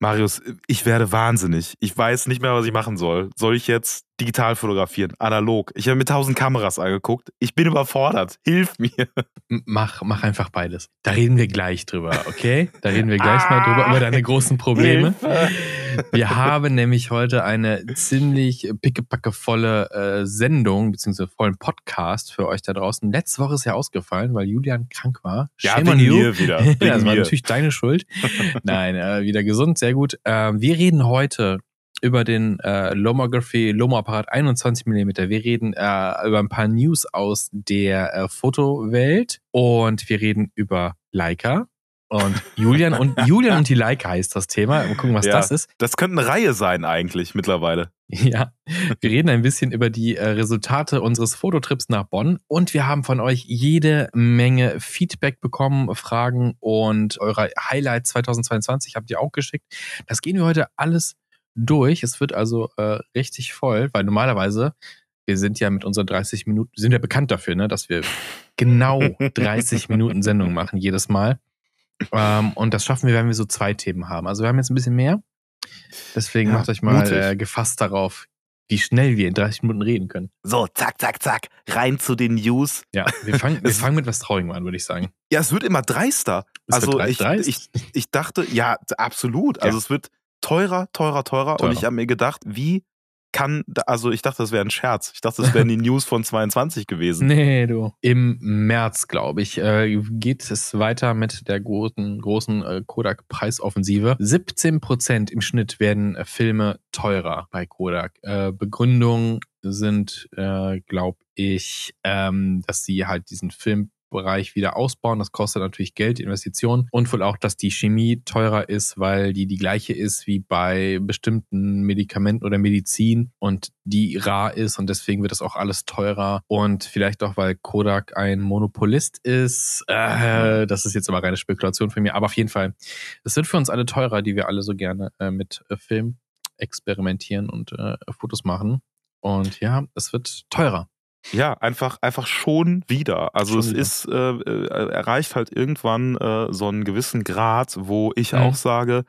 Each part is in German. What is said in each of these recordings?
Marius, ich werde wahnsinnig. Ich weiß nicht mehr, was ich machen soll. Soll ich jetzt digital fotografieren, analog? Ich habe mir tausend Kameras angeguckt. Ich bin überfordert. Hilf mir. Mach, mach einfach beides. Da reden wir gleich drüber, okay? Da reden wir gleich ah, mal drüber, über deine großen Probleme. Hilfe. Wir haben nämlich heute eine ziemlich pickepackevolle äh, Sendung, beziehungsweise vollen Podcast für euch da draußen. Letzte Woche ist ja ausgefallen, weil Julian krank war. Ja, Shame wegen mir wieder. ja, das war natürlich deine Schuld. Nein, äh, wieder gesund, sehr gut. Äh, wir reden heute über den äh, Lomography Lomo-Apparat 21 mm. Wir reden äh, über ein paar News aus der äh, Fotowelt und wir reden über Leica. Und Julian und Julian und die Leica heißt das Thema. Mal gucken, was ja, das ist. Das könnte eine Reihe sein eigentlich mittlerweile. Ja, wir reden ein bisschen über die äh, Resultate unseres Fototrips nach Bonn und wir haben von euch jede Menge Feedback bekommen, Fragen und eure Highlights 2022 habt ihr auch geschickt. Das gehen wir heute alles durch. Es wird also äh, richtig voll, weil normalerweise wir sind ja mit unseren 30 Minuten, sind ja bekannt dafür, ne, dass wir genau 30 Minuten Sendung machen jedes Mal. Ähm, und das schaffen wir, wenn wir so zwei Themen haben. Also wir haben jetzt ein bisschen mehr. Deswegen ja, macht euch mal äh, gefasst darauf, wie schnell wir in 30 Minuten reden können. So, zack, zack, zack, rein zu den News. Ja, wir fangen, wir fangen mit was Traurigem an, würde ich sagen. Ja, es wird immer dreister. Es also dreist, ich? Ich, ich dachte, ja, absolut. Also ja. es wird teurer, teurer, teurer. teurer. Und ich habe mir gedacht, wie kann, also ich dachte, das wäre ein Scherz. Ich dachte, das wären die News von 22 gewesen. Nee, du. Im März, glaube ich, äh, geht es weiter mit der großen, großen äh, Kodak-Preisoffensive. 17 Prozent im Schnitt werden äh, Filme teurer bei Kodak. Begründung sind, glaube ich, ähm, dass sie halt diesen Film Bereich wieder ausbauen. Das kostet natürlich Geld, Investitionen und wohl auch, dass die Chemie teurer ist, weil die die gleiche ist wie bei bestimmten Medikamenten oder Medizin und die rar ist und deswegen wird das auch alles teurer und vielleicht auch, weil Kodak ein Monopolist ist. Äh, das ist jetzt aber reine Spekulation für mich, aber auf jeden Fall, es wird für uns alle teurer, die wir alle so gerne äh, mit äh, Film experimentieren und äh, Fotos machen. Und ja, es wird teurer. Ja, einfach, einfach schon wieder. Also schon es wieder. ist, äh, äh, erreicht halt irgendwann äh, so einen gewissen Grad, wo ich mhm. auch sage,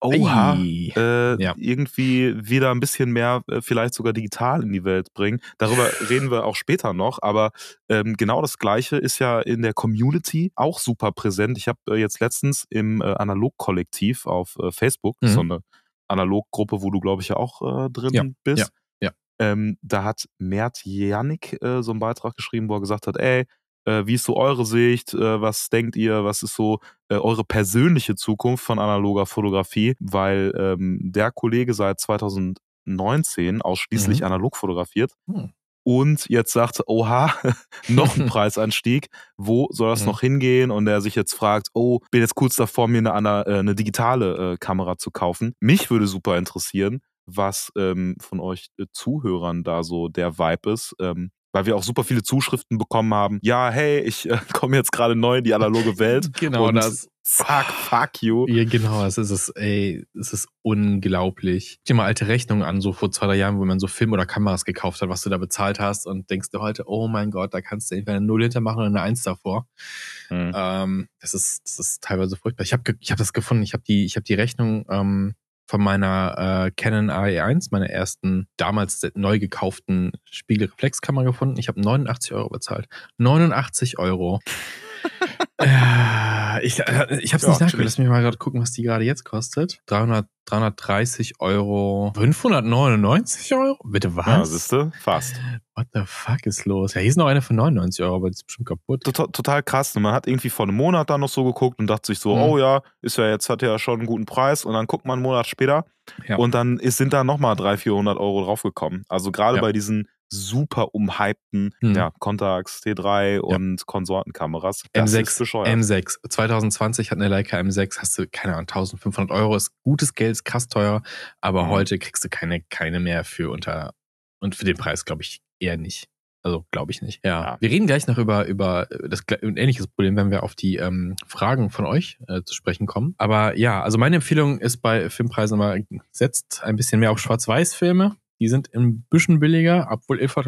oha, äh, ja. irgendwie wieder ein bisschen mehr äh, vielleicht sogar digital in die Welt bringen. Darüber reden wir auch später noch, aber ähm, genau das Gleiche ist ja in der Community auch super präsent. Ich habe äh, jetzt letztens im äh, Analog-Kollektiv auf äh, Facebook, mhm. so eine Analog-Gruppe, wo du, glaube ich, ja auch drin ja. bist. Ja. Ähm, da hat Mert Janik äh, so einen Beitrag geschrieben, wo er gesagt hat, ey, äh, wie ist so eure Sicht? Äh, was denkt ihr? Was ist so äh, eure persönliche Zukunft von analoger Fotografie? Weil ähm, der Kollege seit 2019 ausschließlich mhm. analog fotografiert. Mhm. Und jetzt sagt, oha, noch ein Preisanstieg. Wo soll das mhm. noch hingehen? Und er sich jetzt fragt, oh, bin jetzt kurz davor, mir eine, äh, eine digitale äh, Kamera zu kaufen. Mich würde super interessieren, was ähm, von euch äh, Zuhörern da so der Vibe ist. Ähm, weil wir auch super viele Zuschriften bekommen haben. Ja, hey, ich äh, komme jetzt gerade neu in die analoge Welt. genau und das. Zack, fuck you. Ja, genau, es ist es, ey, es ist unglaublich. Ich dir mal alte Rechnungen an, so vor zwei, drei Jahren, wo man so Film oder Kameras gekauft hat, was du da bezahlt hast und denkst du heute, oh mein Gott, da kannst du entweder eine Null hintermachen oder eine Eins davor. Hm. Ähm, das ist, das ist teilweise furchtbar. Ich habe ich hab das gefunden, ich habe die, ich habe die Rechnung ähm, von meiner äh, Canon AE1, meiner ersten damals neu gekauften Spiegelreflexkamera gefunden. Ich habe 89 Euro bezahlt. 89 Euro. äh, ich äh, ich habe es ja, nicht nachgeguckt. Lass mich mal gerade gucken, was die gerade jetzt kostet. 300, 330 Euro. 599 Euro? Bitte was? Ja, siehste, fast. What the fuck ist los? Ja, hier ist noch eine für 99 Euro, aber die ist bestimmt kaputt. Total, total krass. Man hat irgendwie vor einem Monat da noch so geguckt und dachte sich so, mhm. oh ja, ist ja jetzt, hat ja schon einen guten Preis. Und dann guckt man einen Monat später ja. und dann ist, sind da nochmal 300, 400 Euro draufgekommen. Also gerade ja. bei diesen super umhypten hm. ja, Contax T3 und ja. Konsortenkameras. Das M6, M6. 2020 hat eine Leica M6, hast du, keine Ahnung, 1500 Euro, ist gutes Geld, ist krass teuer, aber mhm. heute kriegst du keine, keine mehr für unter, und für den Preis glaube ich eher nicht. Also glaube ich nicht. Ja. ja. Wir reden gleich noch über, über das ein ähnliches Problem, wenn wir auf die ähm, Fragen von euch äh, zu sprechen kommen. Aber ja, also meine Empfehlung ist bei Filmpreisen mal, setzt ein bisschen mehr auf Schwarz-Weiß-Filme. Die sind ein bisschen billiger, obwohl Ilford,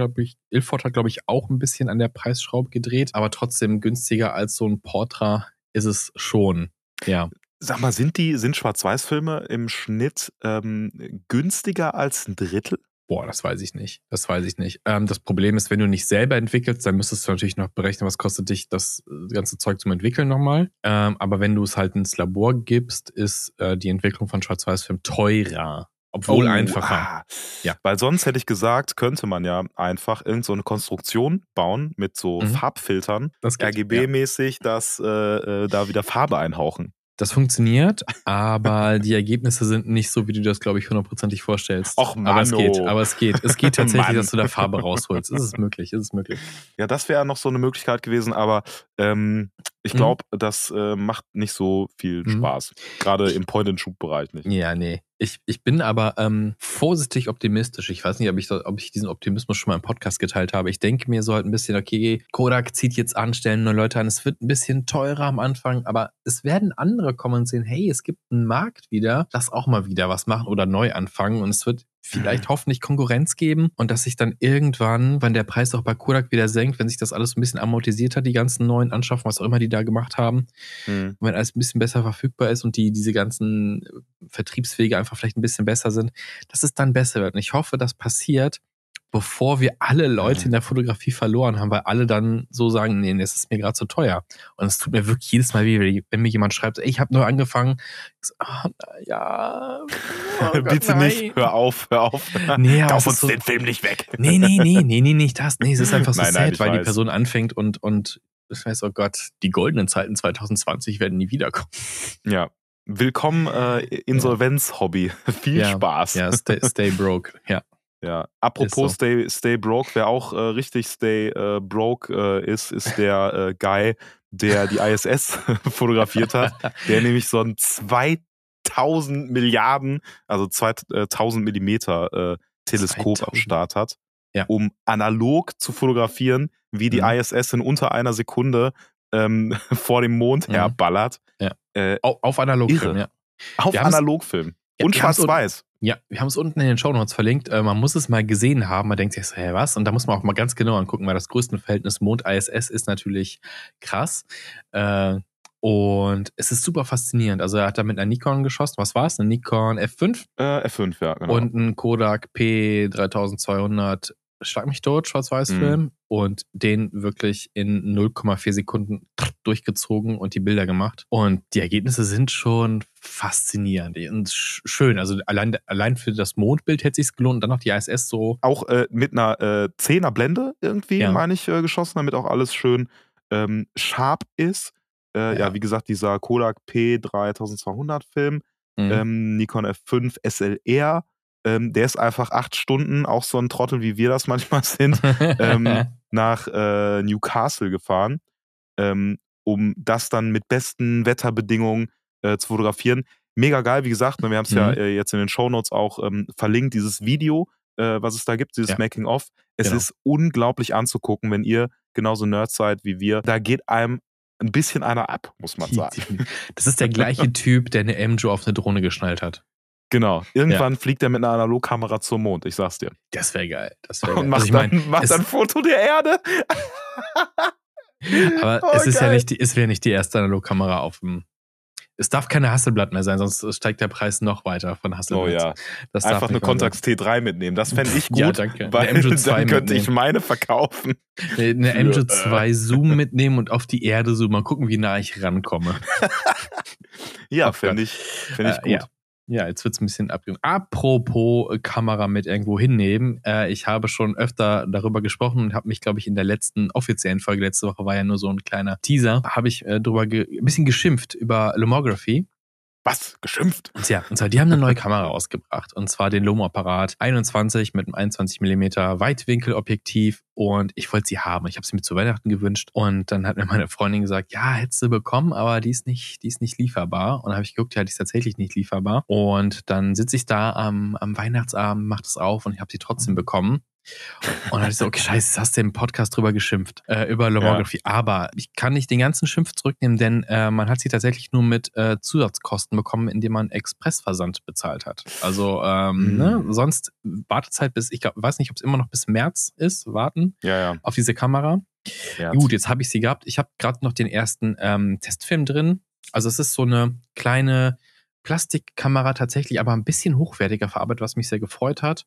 Ilford hat, glaube ich, auch ein bisschen an der Preisschraube gedreht, aber trotzdem günstiger als so ein Portra ist es schon. Ja. Sag mal, sind die, sind Schwarz-Weiß-Filme im Schnitt ähm, günstiger als ein Drittel? Boah, das weiß ich nicht. Das weiß ich nicht. Ähm, das Problem ist, wenn du nicht selber entwickelst, dann müsstest du natürlich noch berechnen, was kostet dich das äh, ganze Zeug zum Entwickeln nochmal. Ähm, aber wenn du es halt ins Labor gibst, ist äh, die Entwicklung von Schwarz-Weiß-Film teurer. Obwohl Oh, einfacher. ah. Ja. Weil sonst hätte ich gesagt, könnte man ja einfach irgend so eine Konstruktion bauen mit so Mhm. Farbfiltern, geht, ja. RGB-mäßig, dass äh, äh, da wieder Farbe einhauchen. Das funktioniert, aber die Ergebnisse sind nicht so, wie du das, glaube ich, hundertprozentig vorstellst. Och, aber es geht, aber es geht. Es geht tatsächlich, Mann. dass du da Farbe rausholst. Es ist möglich, es ist möglich. Ja, das wäre noch so eine Möglichkeit gewesen, aber ähm, ich Mhm. glaube, das äh, macht nicht so viel Mhm. Spaß. Gerade im Point-and-Shoot-Bereich nicht. Ja, nee. Ich, ich bin aber ähm, vorsichtig optimistisch. Ich weiß nicht, ob ich, ob ich diesen Optimismus schon mal im Podcast geteilt habe. Ich denke mir so halt ein bisschen, okay, Kodak zieht jetzt an, stellen neue Leute an. Es wird ein bisschen teurer am Anfang, aber es werden andere kommen und sehen, hey, es gibt einen Markt wieder, lass auch mal wieder was machen oder neu anfangen. Und es wird vielleicht hoffentlich Konkurrenz geben und dass sich dann irgendwann, wenn der Preis auch bei Kodak wieder senkt, wenn sich das alles ein bisschen amortisiert hat, die ganzen neuen Anschaffungen, was auch immer die da gemacht haben, Mhm. wenn alles ein bisschen besser verfügbar ist und die diese ganzen Vertriebswege einfach vielleicht ein bisschen besser sind, dass es dann besser wird. Und ich hoffe, das passiert, bevor wir alle Leute in der Fotografie verloren haben, weil alle dann so sagen, nee, das ist mir gerade zu teuer. Und es tut mir wirklich jedes Mal weh, wenn mir jemand schreibt, ey, ich habe neu angefangen. Ich so, ah, na ja, oh Bitte nein. nicht, hör auf, hör auf. Nee, Kauf uns so- den Film nicht weg. Nee, nee, nee, nee, nee, nicht das. Nee, es ist einfach so Nein, nein, sad, ich weil die weiß. Person anfängt und, und ich weiß, oh Gott, die goldenen Zeiten 2020 werden nie wiederkommen. Ja. Willkommen äh, Insolvenz-Hobby. Viel Ja, Spaß. Ja, stay, stay broke. Ja. Ja, apropos Ist Stay, Stay Broke, wer auch äh, richtig Stay äh, Broke äh, ist, ist der äh, Guy, der die ISS fotografiert hat, der nämlich so ein 2000 Milliarden, also 2000 Millimeter äh, Teleskop am 2000. Start hat, Ja. um analog zu fotografieren, wie die Mhm. ISS in unter einer Sekunde ähm, vor dem Mond Mhm. herballert. Ja. Äh, Auf, Analogfilm, ja. auf Analogfilm. Ja, und schwarz-weiß. Ja, wir haben es unten in den Shownotes verlinkt. Äh, man muss es mal gesehen haben. Man denkt sich so, hä, was? Und da muss man auch mal ganz genau angucken, weil das Größenverhältnis Mond-ISS ist natürlich krass. Äh, und es ist super faszinierend. Also er hat da mit einer Nikon geschossen. Was war es? Eine Nikon F5 Äh, F5, ja, genau. und ein Kodak P3200 Schlag mich tot, Schwarz-Weiß-Film. Mhm. Und den wirklich in 0,4 Sekunden durchgezogen und die Bilder gemacht. Und die Ergebnisse sind schon faszinierend und sch- schön. Also allein, allein für das Mondbild hätte sich's gelohnt. Und dann noch die ISS so. auch äh, mit einer äh, 10er Blende irgendwie, Ja. meine ich, äh, geschossen, damit auch alles schön ähm, sharp ist. Äh, ja. Ja. wie gesagt, dieser Kodak P3200 Film, Mhm. ähm, Nikon F5 SLR, ähm, der ist einfach acht Stunden, auch so ein Trottel, wie wir das manchmal sind, ähm, nach äh, Newcastle gefahren, ähm, um das dann mit besten Wetterbedingungen äh, zu fotografieren. Mega geil, wie gesagt, ne, wir haben es ja Mhm. äh, jetzt in den Shownotes auch ähm, verlinkt, dieses Video, äh, was es da gibt, dieses Ja. Making-of. Es Genau. ist unglaublich anzugucken, wenn ihr genauso Nerds seid wie wir. Da geht einem ein bisschen einer ab, muss man sagen. Das ist der gleiche Typ, der eine MJO auf eine Drohne geschnallt hat. Genau. Irgendwann fliegt er mit einer Analogkamera zum Mond, ich sag's dir. Das wäre geil. Das wäre Und geil. macht, Also ich mein, dann, macht dann ein Foto der Erde. Aber Oh, es ist ja geil. nicht die, es wäre nicht die erste Analogkamera auf dem. Es darf keine Hasselblatt mehr sein, sonst steigt der Preis noch weiter von Hasselblatt. Oh ja. das Einfach eine. Contax T3 mitnehmen. Das fände ich gut. Ja, danke. Weil Eine MJ2 dann könnte ich mitnehmen. meine verkaufen. Eine eine Für, äh, MJ2 Zoom mitnehmen und auf die Erde zoomen. Mal gucken, wie nah ich rankomme. Ja, fände ich, fänd ich Äh, gut. ja. Ja, jetzt wird's ein bisschen abgehen. Apropos äh, Kamera mit irgendwo hinnehmen. Äh, ich habe schon öfter darüber gesprochen und habe mich, glaube ich, in der letzten offiziellen Folge, letzte Woche war ja nur so ein kleiner Teaser, habe ich äh, drüber ge ein bisschen geschimpft über Lomography. Was? Geschimpft? Und ja, und zwar, die haben eine neue Kamera rausgebracht. Und zwar den Lomo-Apparat 21 mit einem 21 mm Weitwinkelobjektiv. Und ich wollte sie haben. Ich habe sie mir zu Weihnachten gewünscht. Und dann hat mir meine Freundin gesagt, ja, hättest du bekommen, aber die ist nicht, die ist nicht lieferbar. Und dann habe ich geguckt, ja, die ist tatsächlich nicht lieferbar. Und dann sitze ich da am, am Weihnachtsabend, mach das auf und ich habe sie trotzdem bekommen. Und dann ich so, okay, scheiße, hast du im Podcast drüber geschimpft, äh, über Lomography. Aber ich kann nicht den ganzen Schimpf zurücknehmen, denn äh, man hat sie tatsächlich nur mit äh, Zusatzkosten bekommen, indem man Expressversand bezahlt hat. Also ähm, Mhm. ne, sonst Wartezeit bis, ich glaub, weiß nicht, ob es immer noch bis März ist, warten Ja, ja. auf diese Kamera. ja. Gut, jetzt habe ich sie gehabt. Ich habe gerade noch den ersten ähm, Testfilm drin. Also es ist so eine kleine Plastikkamera tatsächlich, aber ein bisschen hochwertiger verarbeitet, was mich sehr gefreut hat.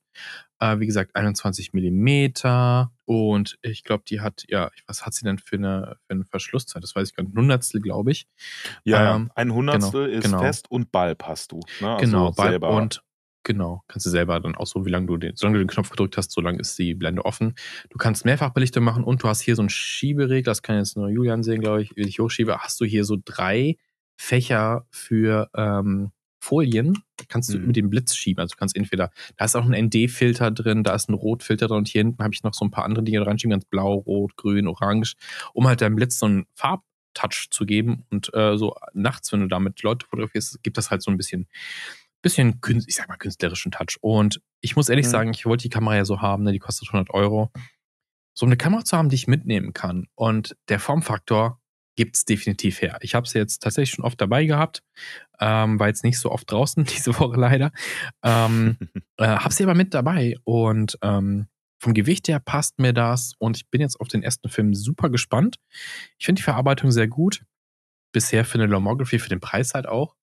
Äh, wie gesagt, 21 Millimeter und ich glaube, die hat, ja, was hat sie denn für eine, für eine Verschlusszeit? Das weiß ich gar nicht. Ein Hundertstel, glaube ich. Ja, ähm, ein Hundertstel genau, ist genau. fest und Balb hast du. Ne? Also genau, Balb selber. und Genau, kannst du selber dann auch so, wie lange du den, solange du den Knopf gedrückt hast, so lange ist die Blende offen. Du kannst Mehrfachbelichtung machen und du hast hier so einen Schieberegler, das kann jetzt nur Julian sehen, glaube ich, wie ich hochschiebe, hast du hier so drei Fächer für ähm, Folien, kannst du mhm. mit dem Blitz schieben. Also du kannst entweder, da ist auch ein ND-Filter drin, da ist ein Rotfilter drin und hier hinten habe ich noch so ein paar andere Dinge dran schieben, ganz blau, rot, grün, orange, um halt deinem Blitz so einen Farbtouch zu geben. Und äh, so nachts, wenn du damit Leute fotografierst, gibt das halt so ein bisschen, bisschen, ich sag mal, künstlerischen Touch. Und ich muss ehrlich mhm. sagen, ich wollte die Kamera ja so haben, ne? die kostet 100 Euro. So eine Kamera zu haben, die ich mitnehmen kann und der Formfaktor gibt es definitiv her. Ich habe sie jetzt tatsächlich schon oft dabei gehabt, ähm, war jetzt nicht so oft draußen diese Woche leider. Ähm, äh, habe sie aber mit dabei und ähm, vom Gewicht her passt mir das und ich bin jetzt auf den ersten Film super gespannt. Ich finde die Verarbeitung sehr gut. Bisher für eine Lomography, für den Preis halt auch.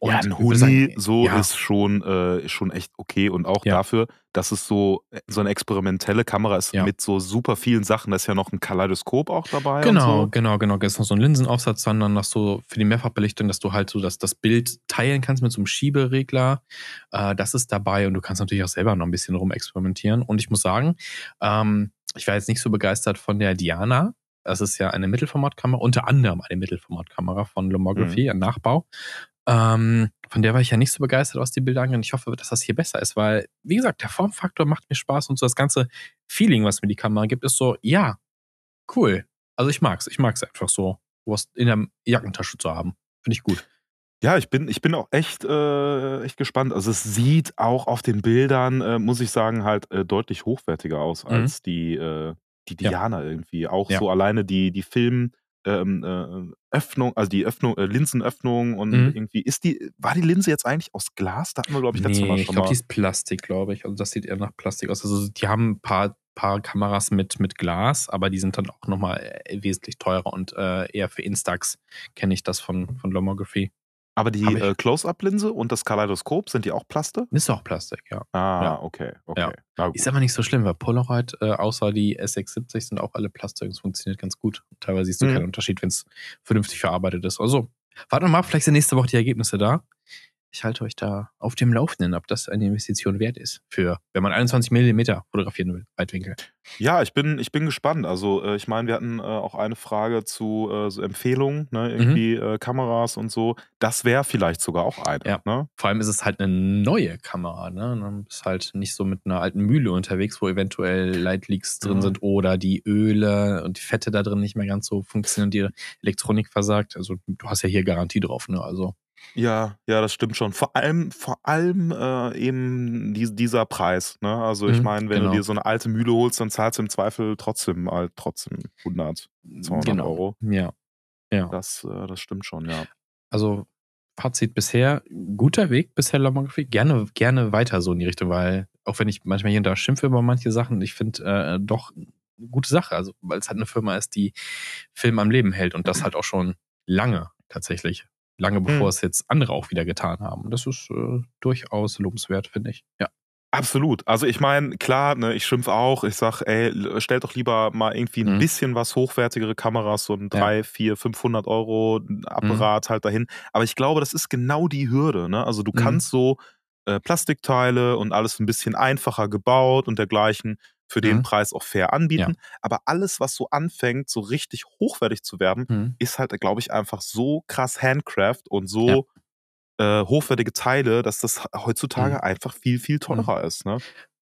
Und ja, ein Huni so ja. ist schon, äh, schon echt okay und auch ja. dafür, dass es so, äh, so eine experimentelle Kamera ist ja. mit so super vielen Sachen. Da ist ja noch ein Kaleidoskop auch dabei. Genau, so. genau, genau. Da ist noch so ein Linsenaufsatz, sondern noch so für die Mehrfachbelichtung, dass du halt so das, das Bild teilen kannst mit so einem Schieberegler. Äh, das ist dabei und du kannst natürlich auch selber noch ein bisschen rumexperimentieren. Und ich muss sagen, ähm, ich war jetzt nicht so begeistert von der Diana. Das ist ja eine Mittelformatkamera, unter anderem eine Mittelformatkamera von Lomography, mhm. ein Nachbau. Ähm, von der war ich ja nicht so begeistert, was die Bilder angeht. Ich hoffe, dass das hier besser ist, weil, wie gesagt, der Formfaktor macht mir Spaß und so das ganze Feeling, was mir die Kamera gibt, ist so, ja, cool. Also ich mag's. Ich mag's einfach so, was in der Jackentasche zu haben. Finde ich gut. Ja, ich bin, ich bin auch echt, äh, echt gespannt. Also es sieht auch auf den Bildern, äh, muss ich sagen, halt äh, deutlich hochwertiger aus mhm. als die, äh, die Diana ja. irgendwie. Auch ja. so alleine die, die Film, ähm, äh, Öffnung, also die Öffnung, äh, Linsenöffnung und mhm. irgendwie ist die, war die Linse jetzt eigentlich aus Glas? Da hatten wir, glaube ich, letztes nee, Mal schon ich glaube, die ist Plastik, glaube ich. Also das sieht eher nach Plastik aus. Also die haben ein paar, paar Kameras mit, mit Glas, aber die sind dann auch nochmal äh, wesentlich teurer und äh, eher für Instax kenne ich das von, von Lomography. Aber die äh, Close-Up-Linse und das Kaleidoskop, sind die auch Plastik? Ist auch Plastik, ja. Ah, ja. okay, okay. Ja. Ist aber nicht so schlimm, weil Polaroid, äh, außer die SX70, sind auch alle Plastik. Es funktioniert ganz gut. Teilweise siehst du mhm. keinen Unterschied, wenn es vernünftig verarbeitet ist. Also, warte mal, vielleicht sind nächste Woche die Ergebnisse da ich halte euch da auf dem Laufenden, ob das eine Investition wert ist, für, wenn man 21 Millimeter fotografieren will, Weitwinkel. Ja, ich bin, ich bin gespannt. Also, äh, ich meine, wir hatten äh, auch eine Frage zu äh, so Empfehlungen, ne? Mhm. irgendwie mhm. Kameras und so. Das wäre vielleicht sogar auch eine. Ja. Ne? Vor allem ist es halt eine neue Kamera. Ne? Du bist halt nicht so mit einer alten Mühle unterwegs, wo eventuell Lightleaks drin mhm. sind oder die Öle und die Fette da drin nicht mehr ganz so funktionieren, die Elektronik versagt. Also, du hast ja hier Garantie drauf. Ne? Also, ja, ja, das stimmt schon. Vor allem, vor allem äh, eben die, dieser Preis. Ne? Also ich mhm, meine, wenn genau. du dir so eine alte Mühle holst, dann zahlst du im Zweifel trotzdem halt trotzdem 100, 200 genau. Euro. Ja, ja. Das, äh, das stimmt schon, ja. Also Fazit bisher, guter Weg bisher Lomography. Gerne, gerne weiter so in die Richtung, weil auch wenn ich manchmal hier und da schimpfe über manche Sachen, ich finde äh, doch eine gute Sache. Also weil es halt eine Firma ist, die Film am Leben hält und das halt auch schon lange tatsächlich lange bevor mhm. es jetzt andere auch wieder getan haben. Das ist äh, durchaus lobenswert, finde ich. Ja. Absolut. Also ich meine, klar, ne, ich schimpfe auch. Ich sage, ey, stellt doch lieber mal irgendwie ein mhm. bisschen was hochwertigere Kameras, so ein 3, ja. 4, 500 Euro Apparat mhm. halt dahin. Aber ich glaube, das ist genau die Hürde. Ne? Also du mhm. kannst so äh, Plastikteile und alles ein bisschen einfacher gebaut und dergleichen für den mhm. Preis auch fair anbieten. Ja. Aber alles, was so anfängt, so richtig hochwertig zu werden, mhm. ist halt, glaube ich, einfach so krass Handcraft und so ja. äh, hochwertige Teile, dass das heutzutage mhm. einfach viel, viel mhm. teurer ist. Ne?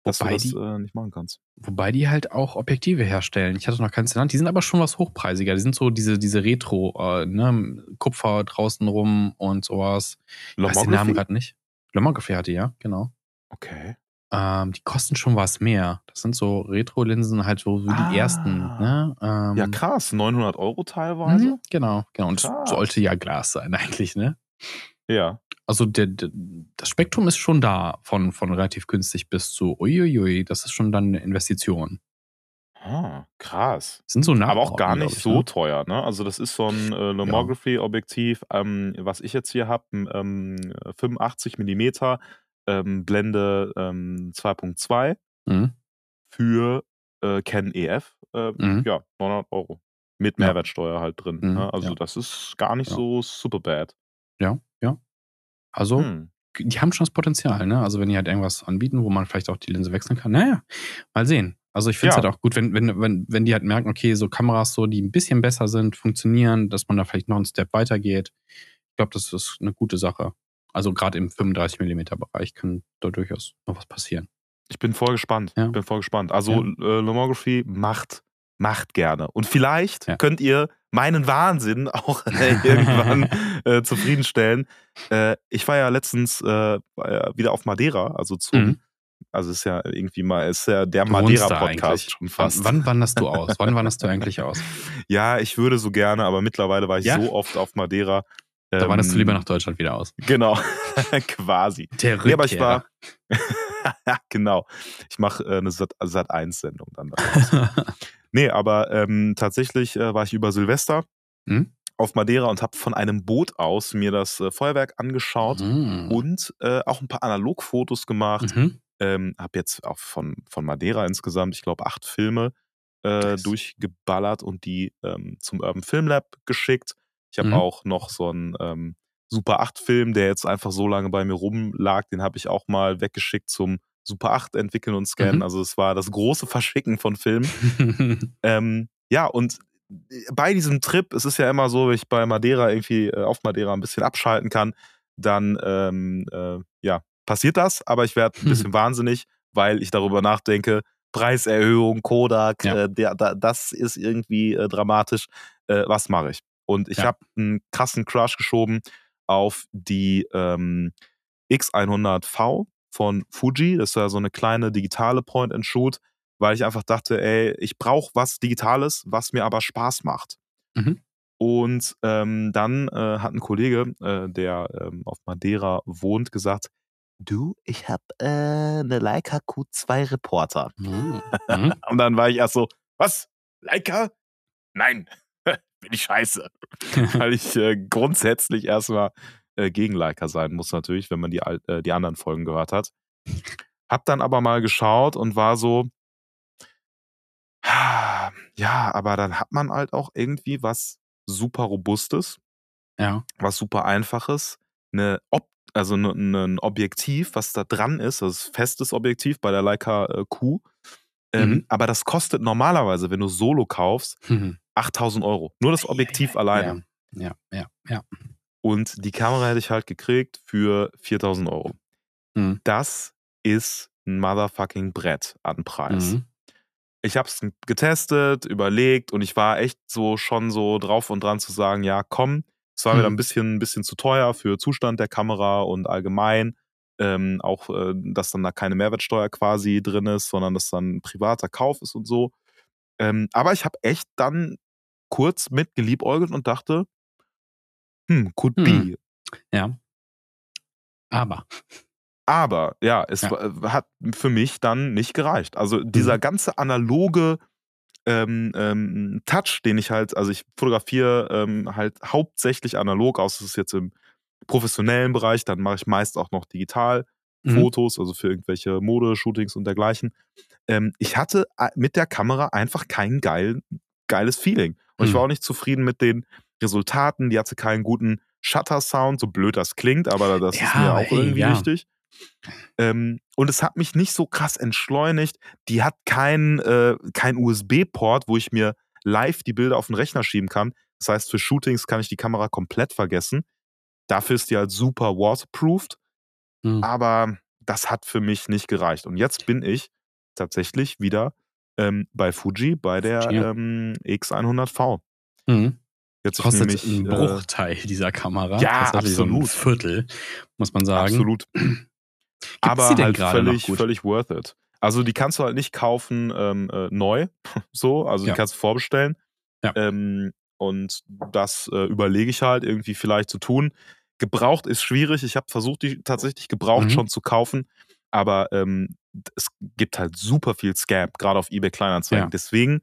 Dass wobei du das die, äh, nicht machen kannst. Wobei die halt auch Objektive herstellen. Ich hatte noch keins genannt. Die sind aber schon was hochpreisiger. Die sind so diese, diese Retro, äh, ne? Kupfer draußen rum und sowas. Ich weiß den Namen gerade nicht. Lomography hatte ja, genau. Okay. Ähm, die kosten schon was mehr. Das sind so Retro-Linsen, halt so, so ah. die ersten. Ne? Ähm, ja, krass. 900 Euro teilweise. Mhm, genau, genau. Und krass. sollte ja Glas sein, eigentlich, ne? Ja. Also der, der, das Spektrum ist schon da, von, von relativ günstig bis zu uiuiui, das ist schon dann eine Investition. Ah, krass. Sind so Aber auch gar nicht ich, so ne? teuer, ne? Also, das ist so 'n, äh, Lomography-Objektiv, ähm, was ich jetzt hier habe, ähm, 85 Millimeter, ähm, Blende, ähm, 2.2 Mhm. für, äh, Canon EF, ähm, Mhm. ja, 900 €. Mit Ja. Mehrwertsteuer halt drin, Mhm, ne? Also, ja. das ist gar nicht Ja. so super bad. Ja, ja. Also, Hm. die haben schon das Potenzial, ne? Also, wenn die halt irgendwas anbieten, wo man vielleicht auch die Linse wechseln kann. Na ja, mal sehen. Also, ich finde es Ja. halt auch gut, wenn wenn wenn wenn die halt merken, okay, so Kameras so, die 'n bisschen besser sind, funktionieren, dass man da vielleicht noch 'n Step weitergeht. Ich glaube, das ist 'ne gute Sache. Also, grad im 35 Millimeter-Bereich kann da durchaus noch was passieren. Ich bin voll gespannt. Ja. Ich bin voll gespannt. Also, Ja. äh, Lomography macht macht gerne. Und vielleicht Ja. könnt ihr meinen Wahnsinn auch, äh, irgendwann, äh, zufriedenstellen. Äh, ich war ja letztens, äh, wieder auf Madeira, also zum Mhm. also, ist ja irgendwie mal ist ja der Madeira-Podcast schon fast. wann wanderst du aus? Wann wanderst du eigentlich aus? Ja, ich würde so gerne, aber mittlerweile war ich Ja? so oft auf Madeira. Da wanderst du lieber ähm, nach Deutschland wieder aus. Genau, quasi. Der Ne, aber ich war genau. Ich mache, äh, 'ne Sat Sat.1-Sendung dann daraus. Ne, aber, ähm, tatsächlich, äh, war ich über Silvester Mhm. auf Madeira und habe von einem Boot aus mir das, äh, Feuerwerk angeschaut Mhm. und, äh, auch 'n paar Analogfotos gemacht. Mhm. Ähm, habe jetzt auch von von Madeira insgesamt, ich glaube, 8 Filme, äh, durchgeballert und die, ähm, zum Urban Film Lab geschickt. Ich habe Mhm. auch noch so 'n, ähm, Super 8-Film, der jetzt einfach so lange bei mir rumlag, den habe ich auch mal weggeschickt zum Super 8 entwickeln und scannen. Mhm. Also, es war das große Verschicken von Filmen. Ähm, ja, und bei diesem Trip es ist ja immer so, wenn ich bei Madeira irgendwie äh, auf Madeira 'n bisschen abschalten kann, dann, ähm, äh, ja, passiert das, aber ich werde 'n bisschen wahnsinnig, weil ich darüber nachdenke, Preiserhöhung, Kodak, Ja. äh, der da das ist irgendwie, äh, dramatisch. Äh, was mache ich? Und ich Ja. habe 'n krassen Crush geschoben auf die, ähm, X100V von Fuji. Das ist ja so 'ne kleine digitale Point and Shoot, weil ich einfach dachte: „Ey, ich brauche was Digitales, was mir aber Spaß macht.“ Mhm. Und, ähm, dann, äh, hat 'n Kollege, äh, der, ähm, auf Madeira wohnt, gesagt: „Du, ich habe, äh, 'ne Leica Q2 Reporter.“ Mhm. Mhm. Und dann war ich erst so: „Was? Leica? Nein, bin ich scheiße.“ Weil ich, äh, grundsätzlich erst mal, äh, gegen Leica sein muss natürlich, wenn man die äh, die anderen Folgen gehört hat. Habe dann aber mal geschaut und war so ja, aber dann hat man halt auch irgendwie was super Robustes Ja. was super Einfaches, 'ne Op also 'ne 'nen Objektiv, was da dran ist, das ist festes Objektiv bei der Leica, äh, Q. Ähm, Mhm. aber das kostet normalerweise, wenn du Solo kaufst, Mhm. 8.000 €. Nur das Objektiv alleine. Ja, ja, ja. Und die Kamera hätte ich halt gekriegt für 4.000 €. Mhm. Das ist 'n motherfucking Brett an Preis. Mhm. Ich habe es getestet, überlegt und ich war echt so schon so drauf und dran zu sagen: „Ja, komm.“ Es war mir dann Mhm. bisschen bisschen zu teuer für Zustand der Kamera und allgemein, ähm, auch, äh, dass dann da keine Mehrwertsteuer quasi drin ist, sondern das dann 'n privater Kauf ist und so. Ähm, aber ich habe echt dann kurz mit geliebäugelt und dachte: „Hm, could be.“ Ja. Aber Aber ja, es Ja. äh, hat für mich dann nicht gereicht. Also, dieser Mhm. ganze analoge, ähm, ähm, Touch, den ich halt also, ich fotografiere, ähm, halt hauptsächlich analog, außer es ist jetzt im professionellen Bereich, dann mache ich meist auch noch digital Mhm. Fotos, also, für irgendwelche Modeshootings und dergleichen. Ähm, ich hatte a mit der Kamera einfach kein geil geiles Feeling. Und ich war Mhm. auch nicht zufrieden mit den Resultaten. Die hatte keinen guten Shutter-Sound, so blöd das klingt, aber das ist Ja, mir aber auch hey, irgendwie ja. wichtig. Ähm, und es hat mich nicht so krass entschleunigt. Die hat keinen, äh keinen USB-Port, wo ich mir live die Bilder auf 'n Rechner schieben kann. Das heißt, für Shootings kann ich die Kamera komplett vergessen. Dafür ist die halt super waterproofed, Mhm. aber das hat für mich nicht gereicht. Und jetzt bin ich tatsächlich wieder, ähm, bei Fuji bei der, Fuji, ähm, X100V. Mhm. Jetzt Kostet nämlich, 'n äh Bruchteil dieser Kamera. Ja, Tatsächlich so 'n absolut. Viertel, muss man sagen. Absolut. Aber die halt völlig völlig worth it. Also, die kannst du halt nicht kaufen, ähm, äh, neu, so, also, die Ja. kannst du vorbestellen. Ja. Ähm, und das, äh, überlege ich halt irgendwie vielleicht zu tun. Gebraucht ist schwierig. Ich habe versucht, die tatsächlich gebraucht Mhm. schon zu kaufen, aber, ähm, es gibt halt super viel Scam, gerade auf eBay Kleinanzeigen. Ja. Deswegen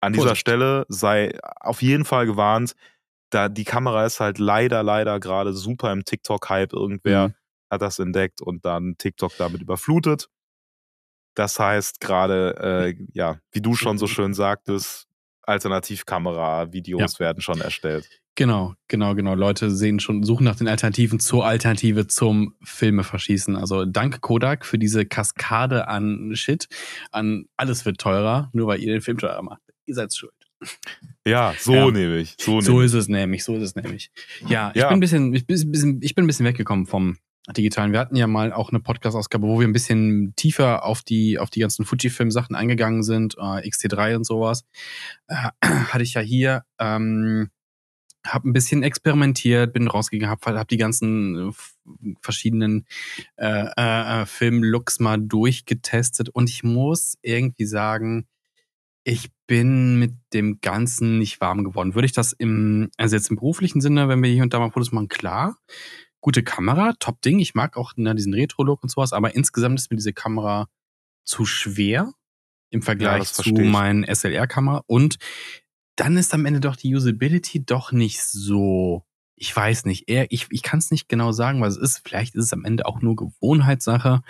an dieser Vorsicht. Stelle sei auf jeden Fall gewarnt, da die Kamera ist halt leider, leider gerade super im TikTok-Hype. Irgendwer Mhm. hat das entdeckt und dann TikTok damit überflutet. Das heißt gerade, äh, ja, wie du schon so schön sagtest, Alternativkamera, Videos werden schon erstellt. Genau, genau, genau. Leute sehen schon, suchen nach den Alternativen zur Alternative zum Filme verschießen. Also danke Kodak für diese Kaskade an Shit. An alles wird teurer, nur weil ihr den Film teurer macht. Ihr seid schuld. Ja, so Ja. nämlich. So, So nämlich. ist es nämlich, so ist es nämlich. Ja, ich Ja. bin ein bisschen, ich bin ein bisschen, ich bin ein bisschen weggekommen vom Digitalen. Wir hatten ja mal auch eine Podcast-Ausgabe, wo wir ein bisschen tiefer auf die, auf die ganzen Fujifilm-Sachen eingegangen sind, äh, XT3 und sowas. Äh, hatte ich ja hier, ähm, hab ein bisschen experimentiert, bin rausgegangen, hab, hab die ganzen äh, verschiedenen äh, äh, äh, Film-Looks mal durchgetestet und ich muss irgendwie sagen, ich bin mit dem Ganzen nicht warm geworden. Würde ich das im, also jetzt im beruflichen Sinne, wenn wir hier und da mal Fotos machen, klar. Gute Kamera, top Ding. Ich mag auch ne, diesen Retro-Look und sowas, aber insgesamt ist mir diese Kamera zu schwer im Vergleich das zu meinen SLR-Kamera. Und dann ist am Ende doch die Usability doch nicht so. Ich weiß nicht, eher, ich, ich kann es nicht genau sagen, was es ist. Vielleicht ist es am Ende auch nur Gewohnheitssache.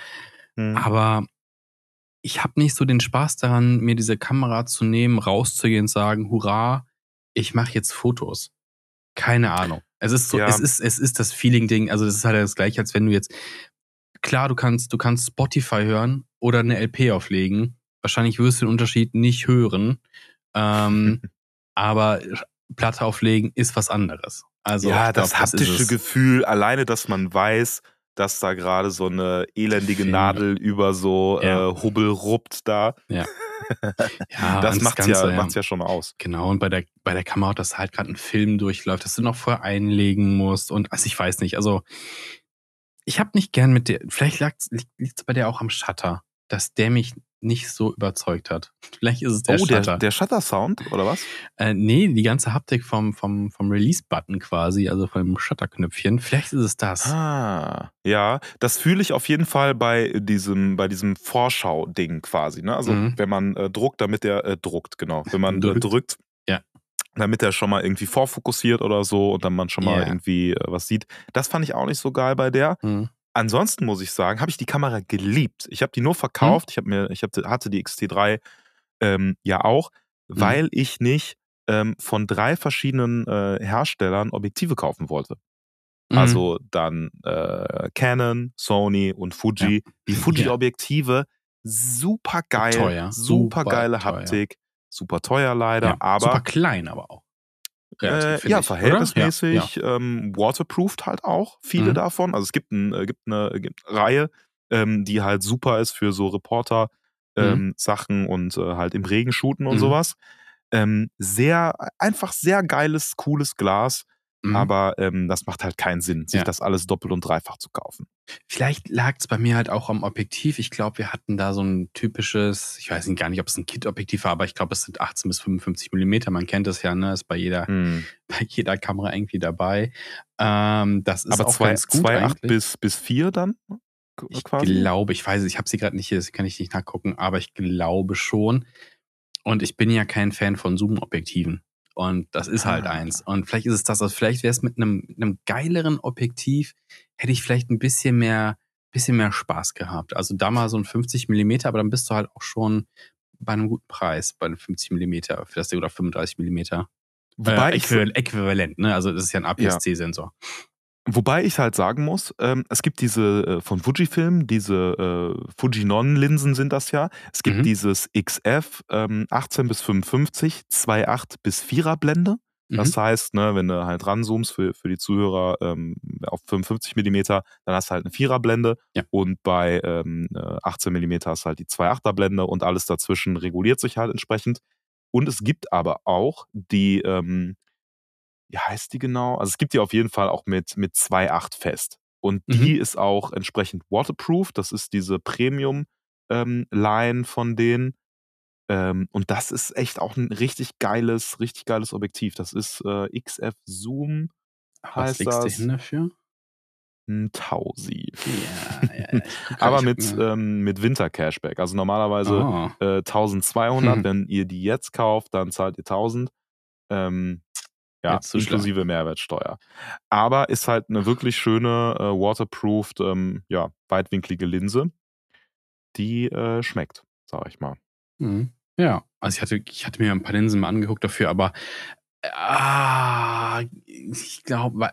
Hm. Aber ich habe nicht so den Spaß daran, mir diese Kamera zu nehmen, rauszugehen und sagen, hurra, ich mache jetzt Fotos. Keine Ahnung. Es ist so, Ja. es ist, es ist das Feeling-Ding. Also das ist halt das gleiche, als wenn du jetzt, klar, du kannst, du kannst Spotify hören oder eine LP auflegen. Wahrscheinlich wirst du den Unterschied nicht hören. Ähm, aber Platte auflegen ist was anderes. Also ja, glaub, das haptische es. Gefühl, alleine, dass man weiß, dass da gerade so eine elendige Film. Nadel über so Ja. äh, Hubbel ruppt da. Ja, das und macht's Ganze, ja, macht's ja schon aus. Genau, und bei der, bei der Kamera, dass halt gerade ein Film durchläuft, dass du noch vorher einlegen musst und also ich weiß nicht, also ich habe nicht gern mit der, vielleicht liegt es bei der auch am Shutter, dass der mich nicht so überzeugt hat. Vielleicht ist es der oh, Shutter. der, der Shutter-Sound, oder was? äh, nee, die ganze Haptik vom, vom, vom Release-Button quasi, also vom Shutter-Knöpfchen. Vielleicht ist es das. Ah, ja, das fühle ich auf jeden Fall bei diesem, bei diesem Vorschau-Ding quasi. Ne? Also Mhm. wenn man äh, druckt, damit der äh, druckt, genau. Wenn man äh, Drückt. drückt, Ja. damit er schon mal irgendwie vorfokussiert oder so und dann man schon mal Ja. irgendwie äh, was sieht. Das fand ich auch nicht so geil bei der. Mhm. Ansonsten muss ich sagen, habe ich die Kamera geliebt. Ich habe die nur verkauft. Ich habe mir, ich hab, hatte die XT3 ähm, ja auch, Mhm. weil ich nicht ähm, von drei verschiedenen äh, Herstellern Objektive kaufen wollte. Mhm. Also dann äh, Canon, Sony und Fuji. Die Ja. Fuji-Objektive, super geil, Teuer. super geile. Haptik, super teuer leider, ja, aber super klein aber auch. Äh, ja, ich, verhältnismäßig Oder? Ähm, waterproofed halt auch, viele Mhm. davon. Also es gibt, ein, äh, gibt eine gibt eine Reihe, ähm, die halt super ist für so Reporter Mhm. ähm, Sachen und äh, halt im Regen shooten und Mhm. sowas. Ähm, sehr, einfach sehr geiles, cooles Glas, Ja. Mhm. aber ähm, das macht halt keinen Sinn, sich Ja. das alles doppelt und dreifach zu kaufen. Vielleicht lag es bei mir halt auch am Objektiv. Ich glaube, wir hatten da so ein typisches, ich weiß nicht gar nicht, ob es ein Kit-Objektiv war, aber ich glaube, es sind 18 bis 55 Millimeter. Man kennt das ja, ne? Ist bei jeder, Hm. bei jeder Kamera irgendwie dabei. Ähm, das ist Aber auch zwei- ganz gut 2,8 eigentlich. bis, bis 4 dann ich quasi? glaube, ich weiß es, ich habe sie gerade nicht hier, das kann ich nicht nachgucken, aber ich glaube schon. Und ich bin ja kein Fan von Zoom-Objektiven. Und das ist halt Ah. eins. Und vielleicht ist es das, also vielleicht wäre es mit einem, mit einem geileren Objektiv, hätte ich vielleicht ein bisschen mehr, bisschen mehr Spaß gehabt. Also da mal so ein 50 Millimeter, aber dann bist du halt auch schon bei einem guten Preis, bei einem 50 Millimeter für das Ding oder 35 Millimeter. Wobei äh, ich äquival- äquivalent, ne? Also das ist ja ein APS-C-Sensor. Wobei ich halt sagen muss, ähm, es gibt diese äh, von Fujifilm, diese äh, Fujinon-Linsen sind das ja. Es gibt Mhm. dieses XF ähm, 18 bis 55, 2,8 bis 4er Blende. Das Mhm. heißt, ne, wenn du halt ranzoomst für, für die Zuhörer ähm, auf 55 Millimeter, dann hast du halt eine 4er Blende Ja. und bei ähm, äh, 18 Millimeter hast du halt die 2,8er Blende und alles dazwischen reguliert sich halt entsprechend. Und es gibt aber auch die, ähm, wie heißt die genau? Also es gibt die auf jeden Fall auch mit, mit 2,8 fest. Und Mhm. die ist auch entsprechend waterproof. Das ist diese Premium-Line von denen. Ähm, und das ist echt auch ein richtig geiles, richtig geiles Objektiv. Das ist äh, XF Zoom Was heißt legst du hin dafür? ein Tausi. Ja, ja, Äh, Aber mit, ja. ähm, mit Winter-Cashback. Also normalerweise Oh. äh, 1200, Hm. wenn ihr die jetzt kauft, dann zahlt ihr 1000. Ähm, ja, inklusive Mehrwertsteuer. Aber ist halt eine wirklich schöne, äh, waterproofed, ähm, ja, weitwinklige Linse, die äh, schmeckt, sag ich mal. Mhm. Ja, also ich hatte, ich hatte mir ein paar Linsen mal angeguckt dafür, aber ah, ich glaube,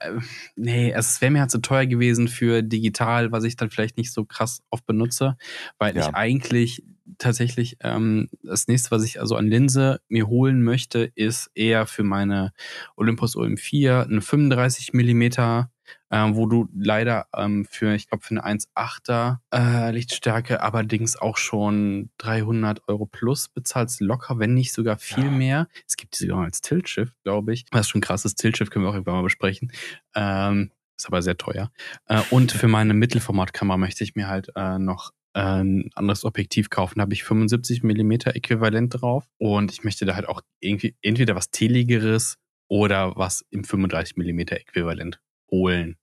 nee, es wäre mir halt zu teuer gewesen für digital, was ich dann vielleicht nicht so krass oft benutze, weil Ja. ich eigentlich tatsächlich ähm, das nächste, was ich also an Linse mir holen möchte, ist eher für meine Olympus OM4 eine 35 Millimeter ähm, wo du leider ähm, für, ich glaube, für eine 1,8er äh, Lichtstärke allerdings auch schon 300 Euro plus bezahlst, locker, wenn nicht sogar viel Ja. mehr. Es gibt die sogar als Tilt-Shift, glaube ich. Das ist schon krass, das Tilt-Shift können wir auch irgendwann mal besprechen. Ähm, ist aber sehr teuer. Äh, und für meine Mittelformatkamera möchte ich mir halt äh, noch äh, ein anderes Objektiv kaufen. Da habe ich 75 Millimeter Äquivalent drauf. Und ich möchte da halt auch irgendwie entweder was Teligeres oder was im 35 Millimeter Äquivalent holen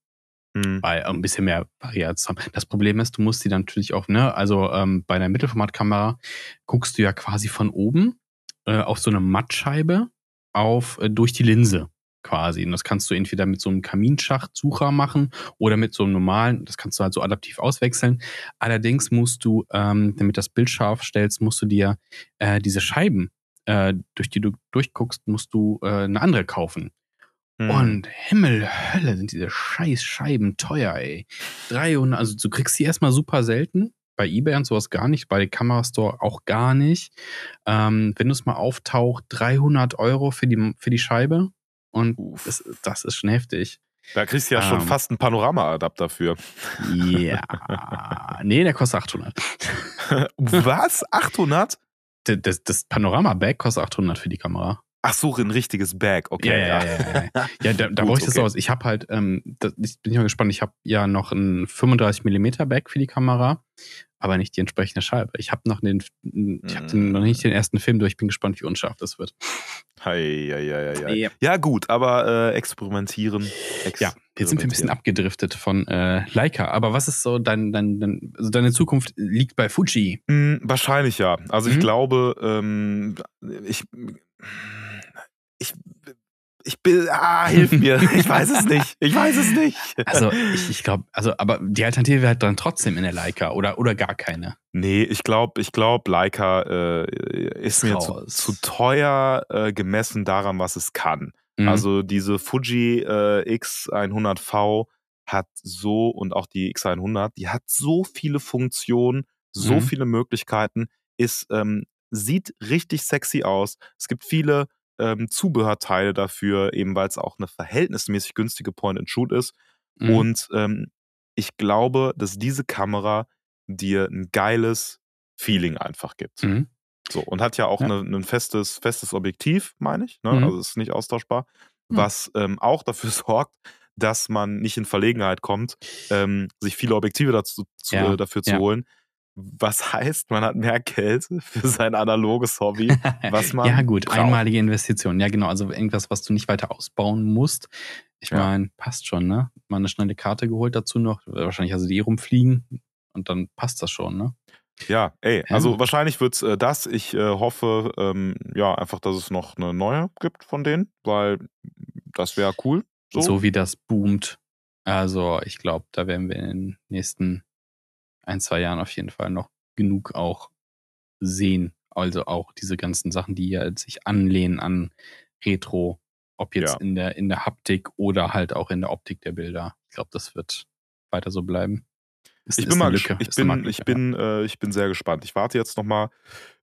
Hm. bei ein bisschen mehr Varianz haben. Das Problem ist, du musst die dann natürlich auch, ne, also ähm, bei einer Mittelformatkamera guckst du ja quasi von oben äh, auf so eine Mattscheibe auf äh, durch die Linse quasi. Und das kannst du entweder mit so einem Kaminschachtsucher machen oder mit so einem normalen, das kannst du halt so adaptiv auswechseln. Allerdings musst du, ähm, damit das Bild scharf stellst, musst du dir äh, diese Scheiben, äh, durch die du durchguckst, musst du äh, eine andere kaufen. Hm. Und Himmel, Hölle, sind diese scheiß Scheiben teuer, ey. 300, also du kriegst die erstmal super selten. Bei Ebay und sowas gar nicht, bei Kamerastore auch gar nicht. Ähm, wenn du es mal auftaucht, 300 Euro für die, für die Scheibe. Und das, das ist schon heftig. Da kriegst du ja schon ähm, fast einen Panorama-Adapter für. Ja. nee, der kostet 800. Was? 800? Das, das, das Panorama-Bag kostet 800 für die Kamera. Ach so, ein richtiges Bag, okay. Ja, ja, ja. ja, ja. ja da, da baue ich das okay. aus. Ich habe halt, ähm, das, ich bin ja gespannt, ich habe ja noch ein 35 mm Back für die Kamera, aber nicht die entsprechende Scheibe. Ich habe noch den, ich habe Mm. noch nicht den ersten Film durch, ich bin gespannt, wie unscharf das wird. Hei, hei, hei, hei. Ja. Ja, gut, aber äh, experimentieren. Ja, jetzt sind wir ein bisschen abgedriftet von äh, Leica. Aber was ist so dein, dein, dein also deine Zukunft liegt bei Fuji? Hm, wahrscheinlich ja. Also ich Mhm. glaube, ähm, ich, ich, ich bin, ah, hilf mir. Ich weiß es nicht. Ich weiß es nicht. Also ich, ich glaube, also aber die Alternative wäre halt dann trotzdem in der Leica oder oder gar keine. Nee, ich glaube, ich glaube, Leica äh, ist mir zu, zu teuer äh, gemessen daran, was es kann. Mhm. Also diese Fuji äh, X100V hat so und auch die X100, die hat so viele Funktionen, so Mhm. viele Möglichkeiten, ist ähm, sieht richtig sexy aus. Es gibt viele ähm, Zubehörteile dafür, eben weil es auch eine verhältnismäßig günstige Point-and-Shoot ist. Mhm. Und ähm, ich glaube, dass diese Kamera dir ein geiles Feeling einfach gibt. Mhm. So, und hat ja auch Ja. ne- ein festes, festes Objektiv, meine ich. Ne? Mhm. Also ist nicht austauschbar. Mhm. Was ähm, auch dafür sorgt, dass man nicht in Verlegenheit kommt, ähm, sich viele Objektive dazu, zu, Ja, dafür zu ja. holen. Was heißt, man hat mehr Geld für sein analoges Hobby, was man ja, gut, braucht. einmalige Investition. Ja, genau. Also irgendwas, was du nicht weiter ausbauen musst. Ich Ja. meine, passt schon, ne? Mal eine schnelle Karte geholt dazu noch. Wahrscheinlich also die rumfliegen und dann passt das schon, ne? Ja, ey, Ja. also wahrscheinlich wird's äh, das. Ich äh, hoffe, ähm, ja, einfach, dass es noch eine neue gibt von denen, weil das wäre cool. So. So. wie das boomt. Also ich glaube, da werden wir in den nächsten ein, zwei Jahren auf jeden Fall noch genug auch sehen. Also auch diese ganzen Sachen, die ja sich anlehnen an Retro, ob jetzt Ja. in der in der Haptik oder halt auch in der Optik der Bilder. Ich glaube, das wird weiter so bleiben. Ist, Ich ist bin mal, Lücke, ich ist eine bin, ich Marktlücke, bin, äh, ich bin sehr gespannt. Ich warte jetzt noch mal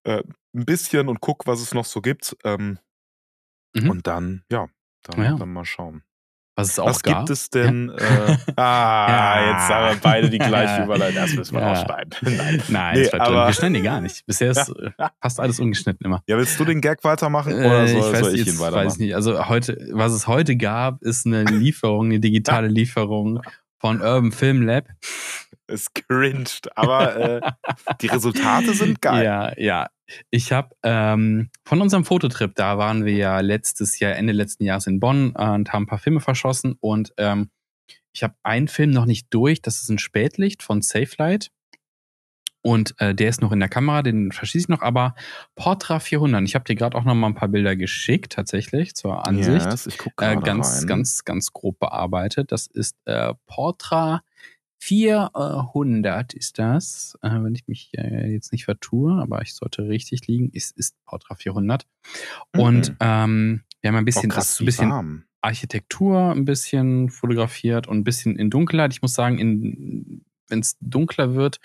äh, ein bisschen und guck, was es noch so gibt. Ähm, Mhm. Und dann, ja, dann, Ja. dann mal schauen. Ja. Was es auch Was gab. gibt es denn? Äh, ah, Ja. jetzt haben wir beide die gleiche Überleitung. Das müssen wir Ja. rausschneiden. Nein. Nein, Nee, aber- wir schneiden die gar nicht. Bisher ist äh, fast alles ungeschnitten immer. Ja, willst du den Gag weitermachen oder Äh, soll, ich weiß, soll ich jetzt ihn weiß weitermachen? nicht. Also heute, was es heute gab, ist eine Lieferung, eine digitale Lieferung von Urban Film Lab. Es cringed, aber äh, die Resultate sind geil. Ja, ja. Ich habe ähm, von unserem Fototrip, da waren wir ja letztes Jahr, Ende letzten Jahres in Bonn äh, und haben ein paar Filme verschossen und ähm, Ich habe einen Film noch nicht durch, das ist ein Spätlicht von Safelight. Und äh, der ist noch in der Kamera, den verschieße ich noch, aber Portra 400. Ich habe dir gerade auch noch mal ein paar Bilder geschickt, tatsächlich, zur Ansicht. Yes, ich gucke äh, ganz, rein. ganz, ganz grob bearbeitet. Das ist äh, Portra 400 ist das, äh, wenn ich mich äh, jetzt nicht vertue, aber ich sollte richtig liegen. Es ist Portra 400. Und Mhm. ähm, wir haben ein Oh, bisschen, das krass, ist ein bisschen warm. Architektur ein bisschen fotografiert und ein bisschen in Dunkelheit. Ich muss sagen, wenn es dunkler wird,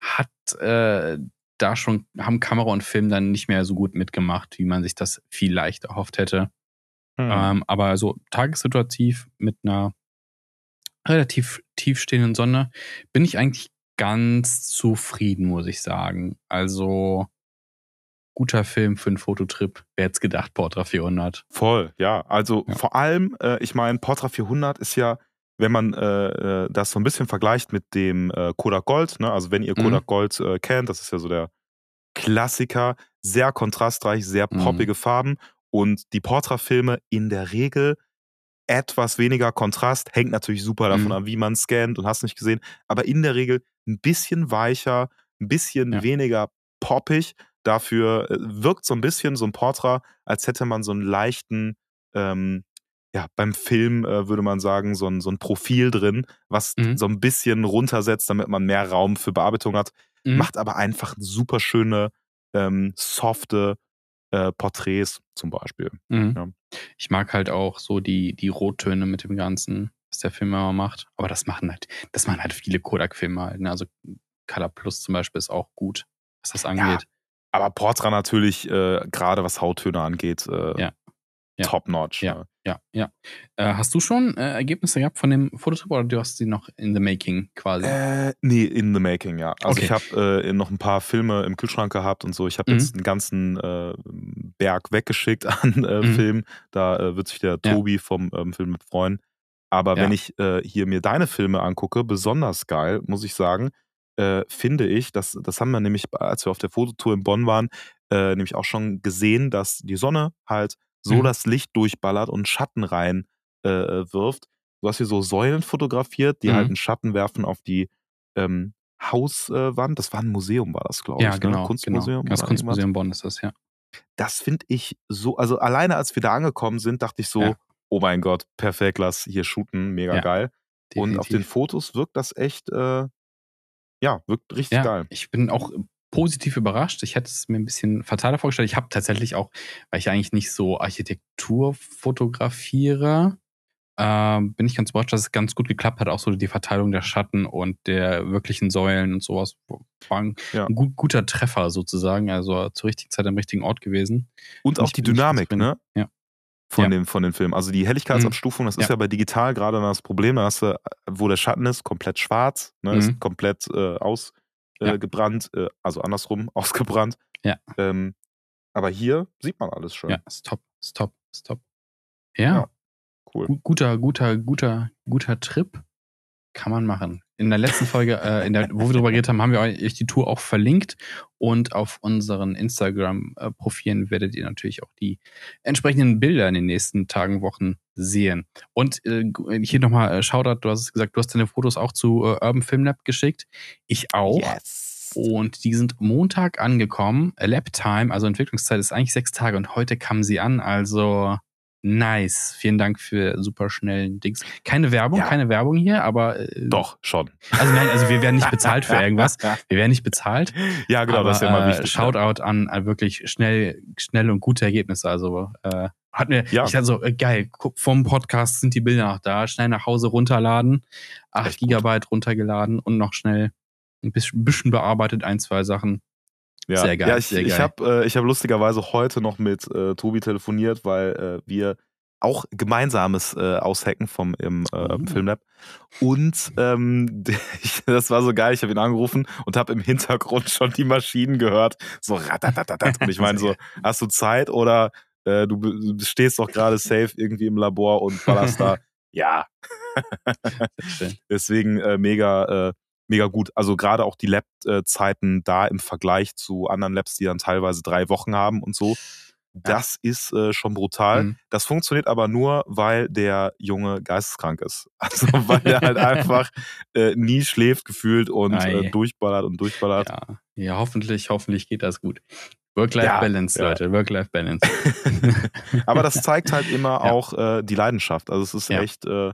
hat äh, da schon, haben Kamera und Film dann nicht mehr so gut mitgemacht, wie man sich das vielleicht erhofft hätte. Hm. Ähm, aber so tagessituativ mit einer relativ tiefstehenden Sonne bin ich eigentlich ganz zufrieden, muss ich sagen. Also guter Film für einen Fototrip. Wer hätte gedacht, Portra 400. Voll, ja. Also Ja. vor allem, äh, ich meine, Portra 400 ist ja, wenn man äh, äh, das so ein bisschen vergleicht mit dem äh, Kodak Gold, ne? also wenn ihr Mhm. Kodak Gold äh, kennt, das ist ja so der Klassiker, sehr kontrastreich, sehr Mhm. poppige Farben und die Portra-Filme in der Regel etwas weniger Kontrast, hängt natürlich super davon Mhm. ab, wie man scannt und hast nicht gesehen, aber in der Regel ein bisschen weicher, ein bisschen Ja. weniger poppig. Dafür äh, wirkt so ein bisschen so ein Portra, als hätte man so einen leichten, ähm, ja, beim Film äh, würde man sagen, so ein, so ein Profil drin, was Mhm. so ein bisschen runtersetzt, damit man mehr Raum für Bearbeitung hat. Mhm. Macht aber einfach super schöne, ähm, softe äh, Porträts zum Beispiel. Mhm. Ja. Ich mag halt auch so die, die Rottöne mit dem Ganzen, was der Film immer macht. Aber das machen halt, das machen halt viele Kodak-Filme halt. Ne? Also Color Plus zum Beispiel ist auch gut, was das angeht. Aber Portra natürlich, äh, gerade was Hauttöne angeht, äh, Ja. Ja. top-notch. Ja, ne? ja, ja. Äh, hast du schon äh, Ergebnisse gehabt von dem Fototrip oder du hast sie noch in the making quasi? Äh, nee, in the making, ja. Also Okay. ich habe äh, noch ein paar Filme im Kühlschrank gehabt und so. Ich habe Mhm. jetzt einen ganzen äh, Berg weggeschickt an äh, Mhm. Filmen. Da äh, wird sich der Ja. Tobi vom ähm, Film mit freuen. Aber Ja. wenn ich hier mir deine Filme angucke, besonders geil, muss ich sagen, finde ich, das, das haben wir nämlich, als wir auf der Fototour in Bonn waren, nämlich auch schon gesehen, dass die Sonne halt so Mhm. das Licht durchballert und Schatten rein äh, wirft. Du hast hier so Säulen fotografiert, die Mhm. halt einen Schatten werfen auf die ähm, Hauswand. Das war ein Museum, war das, glaube ja, ich. genau. Ne? Kunstmuseum. Genau. Das Kunstmuseum Bonn ist das, ja. irgendwas. Das finde ich so, also alleine als wir da angekommen sind, dachte ich so, Ja. oh mein Gott, perfekt, lass hier shooten, mega Ja, geil. Und auf den Definitiv. Fotos wirkt das echt, äh, ja, wirkt richtig ja, geil. Ich bin auch positiv überrascht. Ich hätte es mir ein bisschen fataler vorgestellt. Ich habe tatsächlich auch, weil ich eigentlich nicht so Architektur fotografiere, ähm, bin ich ganz überrascht, dass es ganz gut geklappt hat. Auch so die Verteilung der Schatten und der wirklichen Säulen und sowas war ein Ja. gut, guter Treffer sozusagen. Also zur richtigen Zeit am richtigen Ort gewesen. Und Bin auch die Dynamik, ne? Ja. Von, Ja. dem, von den Filmen. Also die Helligkeitsabstufung, das ist Ja. ja bei digital gerade das Problem. Da hast du, wo der Schatten ist, komplett schwarz, ne? Mhm. ist komplett äh, ausgebrannt, äh, Ja. gebrannt, äh, also andersrum, ausgebrannt. Ja. Ähm, aber hier sieht man alles schön. Ja, ist top, ist top, ist top. Ja, Ja. Cool. gu- guter, guter, guter, guter Trip kann man machen. In der letzten Folge, äh, in der, wo wir drüber geredet haben, haben wir euch die Tour auch verlinkt und auf unseren Instagram-Profilen werdet ihr natürlich auch die entsprechenden Bilder in den nächsten Tagen, Wochen sehen. Und äh, hier nochmal äh, Shoutout, du hast es gesagt, du hast deine Fotos auch zu äh, Urban Film Lab geschickt. Ich auch. Yes. Und die sind Montag angekommen. Lab Time, also Entwicklungszeit ist eigentlich sechs Tage und heute kamen sie an. Also nice. Vielen Dank für super schnellen Dings. Keine Werbung, Ja. keine Werbung hier, aber äh, Doch, schon. Also nein, also wir werden nicht bezahlt für irgendwas. Wir werden nicht bezahlt. Ja, genau, aber, das ist ja immer äh, wichtig. Shoutout an äh, wirklich schnell, schnelle und gute Ergebnisse. Also äh, hat mir, Ja. ich dachte so, äh, geil, guck, vom Podcast sind die Bilder noch da, schnell nach Hause runterladen, acht Echt gut. Gigabyte runtergeladen und noch schnell ein bisschen bearbeitet, ein, zwei Sachen. Ja, Sehr geil, Ja, ich, ich habe äh, ich hab lustigerweise heute noch mit äh, Tobi telefoniert, weil äh, wir auch gemeinsames äh, Aushacken vom im äh, Oh. Filmlab. Und ähm, ich, das war so geil, ich habe ihn angerufen und habe im Hintergrund schon die Maschinen gehört. So ratatatatat. Und ich meine so, hast du Zeit oder äh, du, du stehst doch gerade safe irgendwie im Labor und ballerst da. Ja. Deswegen äh, mega, äh, mega gut. Also gerade auch die Lab-Zeiten da im Vergleich zu anderen Labs, die dann teilweise drei Wochen haben und so. das ist äh, schon brutal. Mhm. Das funktioniert aber nur, weil der Junge geisteskrank ist. Also weil der halt einfach äh, nie schläft gefühlt und äh, durchballert und durchballert. Ja, ja, hoffentlich, hoffentlich geht das gut. Work-Life-Balance, Ja, ja. Leute, Work-Life-Balance. aber das zeigt halt immer Ja. auch äh, die Leidenschaft. Also es ist Ja. echt, äh,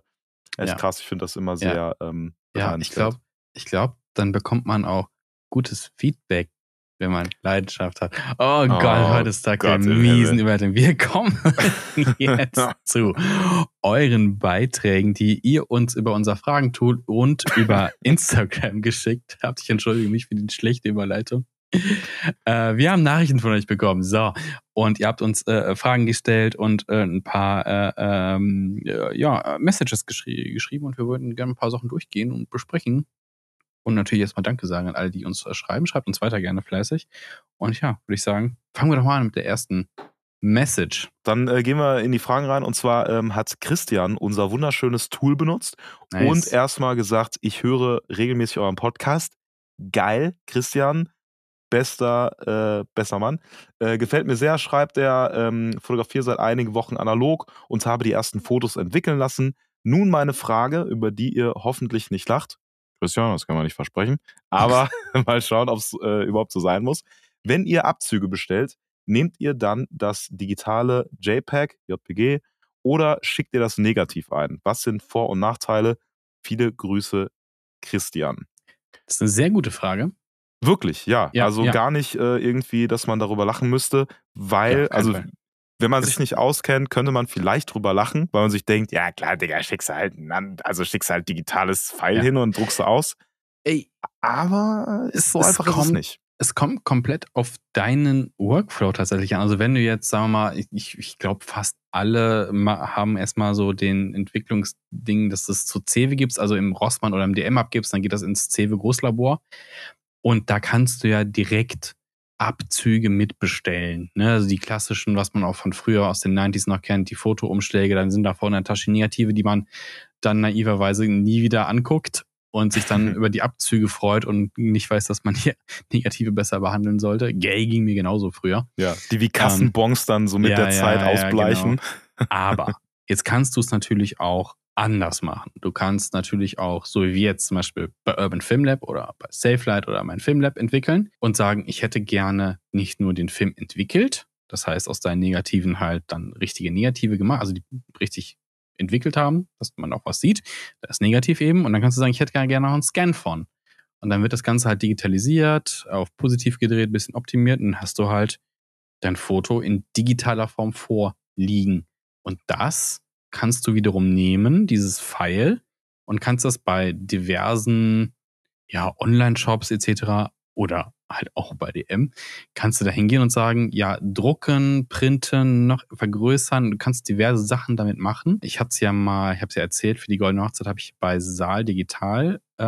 echt Ja. krass. Ich finde das immer sehr ähm, Ja, ich glaube, ich glaube, dann bekommt man auch gutes Feedback, wenn man Leidenschaft hat. Oh, Gott, heute ist Tag der Gott im miesen. Überleitung. Wir kommen jetzt zu euren Beiträgen, die ihr uns über unser Fragentool und über Instagram geschickt habt. Ich entschuldige mich für die schlechte Überleitung. Äh, wir haben Nachrichten von euch bekommen. So. Und ihr habt uns äh, Fragen gestellt und äh, ein paar äh, ähm, äh, ja, Messages geschri geschrieben und wir würden gerne ein paar Sachen durchgehen und besprechen. Und natürlich erstmal Danke sagen an alle, die uns schreiben. Schreibt uns weiter gerne fleißig. Und ja, würde ich sagen, fangen wir doch mal an mit der ersten Message. Dann äh, gehen wir in die Fragen rein. Und zwar ähm, hat Christian unser wunderschönes Tool benutzt und erstmal gesagt, ich höre regelmäßig euren Podcast. Geil, Christian. Bester, äh, bester Mann. Äh, gefällt mir sehr, schreibt er. Ähm, fotografiere seit einigen Wochen analog und habe die ersten Fotos entwickeln lassen. Nun meine Frage, über die ihr hoffentlich nicht lacht. Christian, das kann man nicht versprechen. Aber mal schauen, ob es äh, überhaupt so sein muss. Wenn ihr Abzüge bestellt, nehmt ihr dann das digitale JPEG, JPG oder schickt ihr das negativ ein? Was sind Vor- und Nachteile? Viele Grüße, Christian. Das ist eine sehr gute Frage. Wirklich, ja. Ja, also ja. gar nicht äh, irgendwie, dass man darüber lachen müsste, weil, Ja, also Fall. Wenn man sich nicht auskennt, könnte man vielleicht drüber lachen, weil man sich denkt, ja klar, Digga, schickst du halt, also schickst halt digitales File Ja. hin und druckst aus. Ey, Aber Es- so es einfach ist es kommt- nicht. es kommt komplett auf deinen Workflow tatsächlich an. Also wenn du jetzt, sagen wir mal, ich, ich glaube fast alle haben erstmal so den Entwicklungsding, dass es zu Cewe gibst, also im Rossmann oder im DM abgibst, dann geht das ins Cewe Großlabor. Und da kannst du ja direkt Abzüge mitbestellen. Ne? Also die klassischen, was man auch von früher aus den 90s noch kennt, die Fotoumschläge, dann sind da vorne in der Tasche Negative, die man dann naiverweise nie wieder anguckt und sich dann über die Abzüge freut und nicht weiß, dass man hier Negative besser behandeln sollte. Gay ging mir genauso früher. Ja, die wie Kassenbons dann so mit ja, der ja, Zeit ja, ausbleichen. Aber jetzt kannst du es natürlich auch anders machen. Du kannst natürlich auch, so wie wir jetzt zum Beispiel bei Urban Film Lab oder bei SafeLight oder mein Film Lab entwickeln und sagen, ich hätte gerne nicht nur den Film entwickelt, das heißt aus deinen Negativen halt dann richtige Negative gemacht, also die richtig entwickelt haben, dass man auch was sieht. Da ist negativ eben und dann kannst du sagen, ich hätte gerne noch einen Scan von. Und dann wird das Ganze halt digitalisiert, auf positiv gedreht, bisschen optimiert und dann hast du halt dein Foto in digitaler Form vorliegen. Und das kannst du wiederum nehmen, dieses File, und kannst das bei diversen ja, Online-Shops etc. oder halt auch bei DM, kannst du da hingehen und sagen, ja, drucken, printen, noch vergrößern, du kannst diverse Sachen damit machen. Ich hatte es ja mal, ich habe es ja erzählt, für die Goldene Hochzeit habe ich bei Saal Digital äh,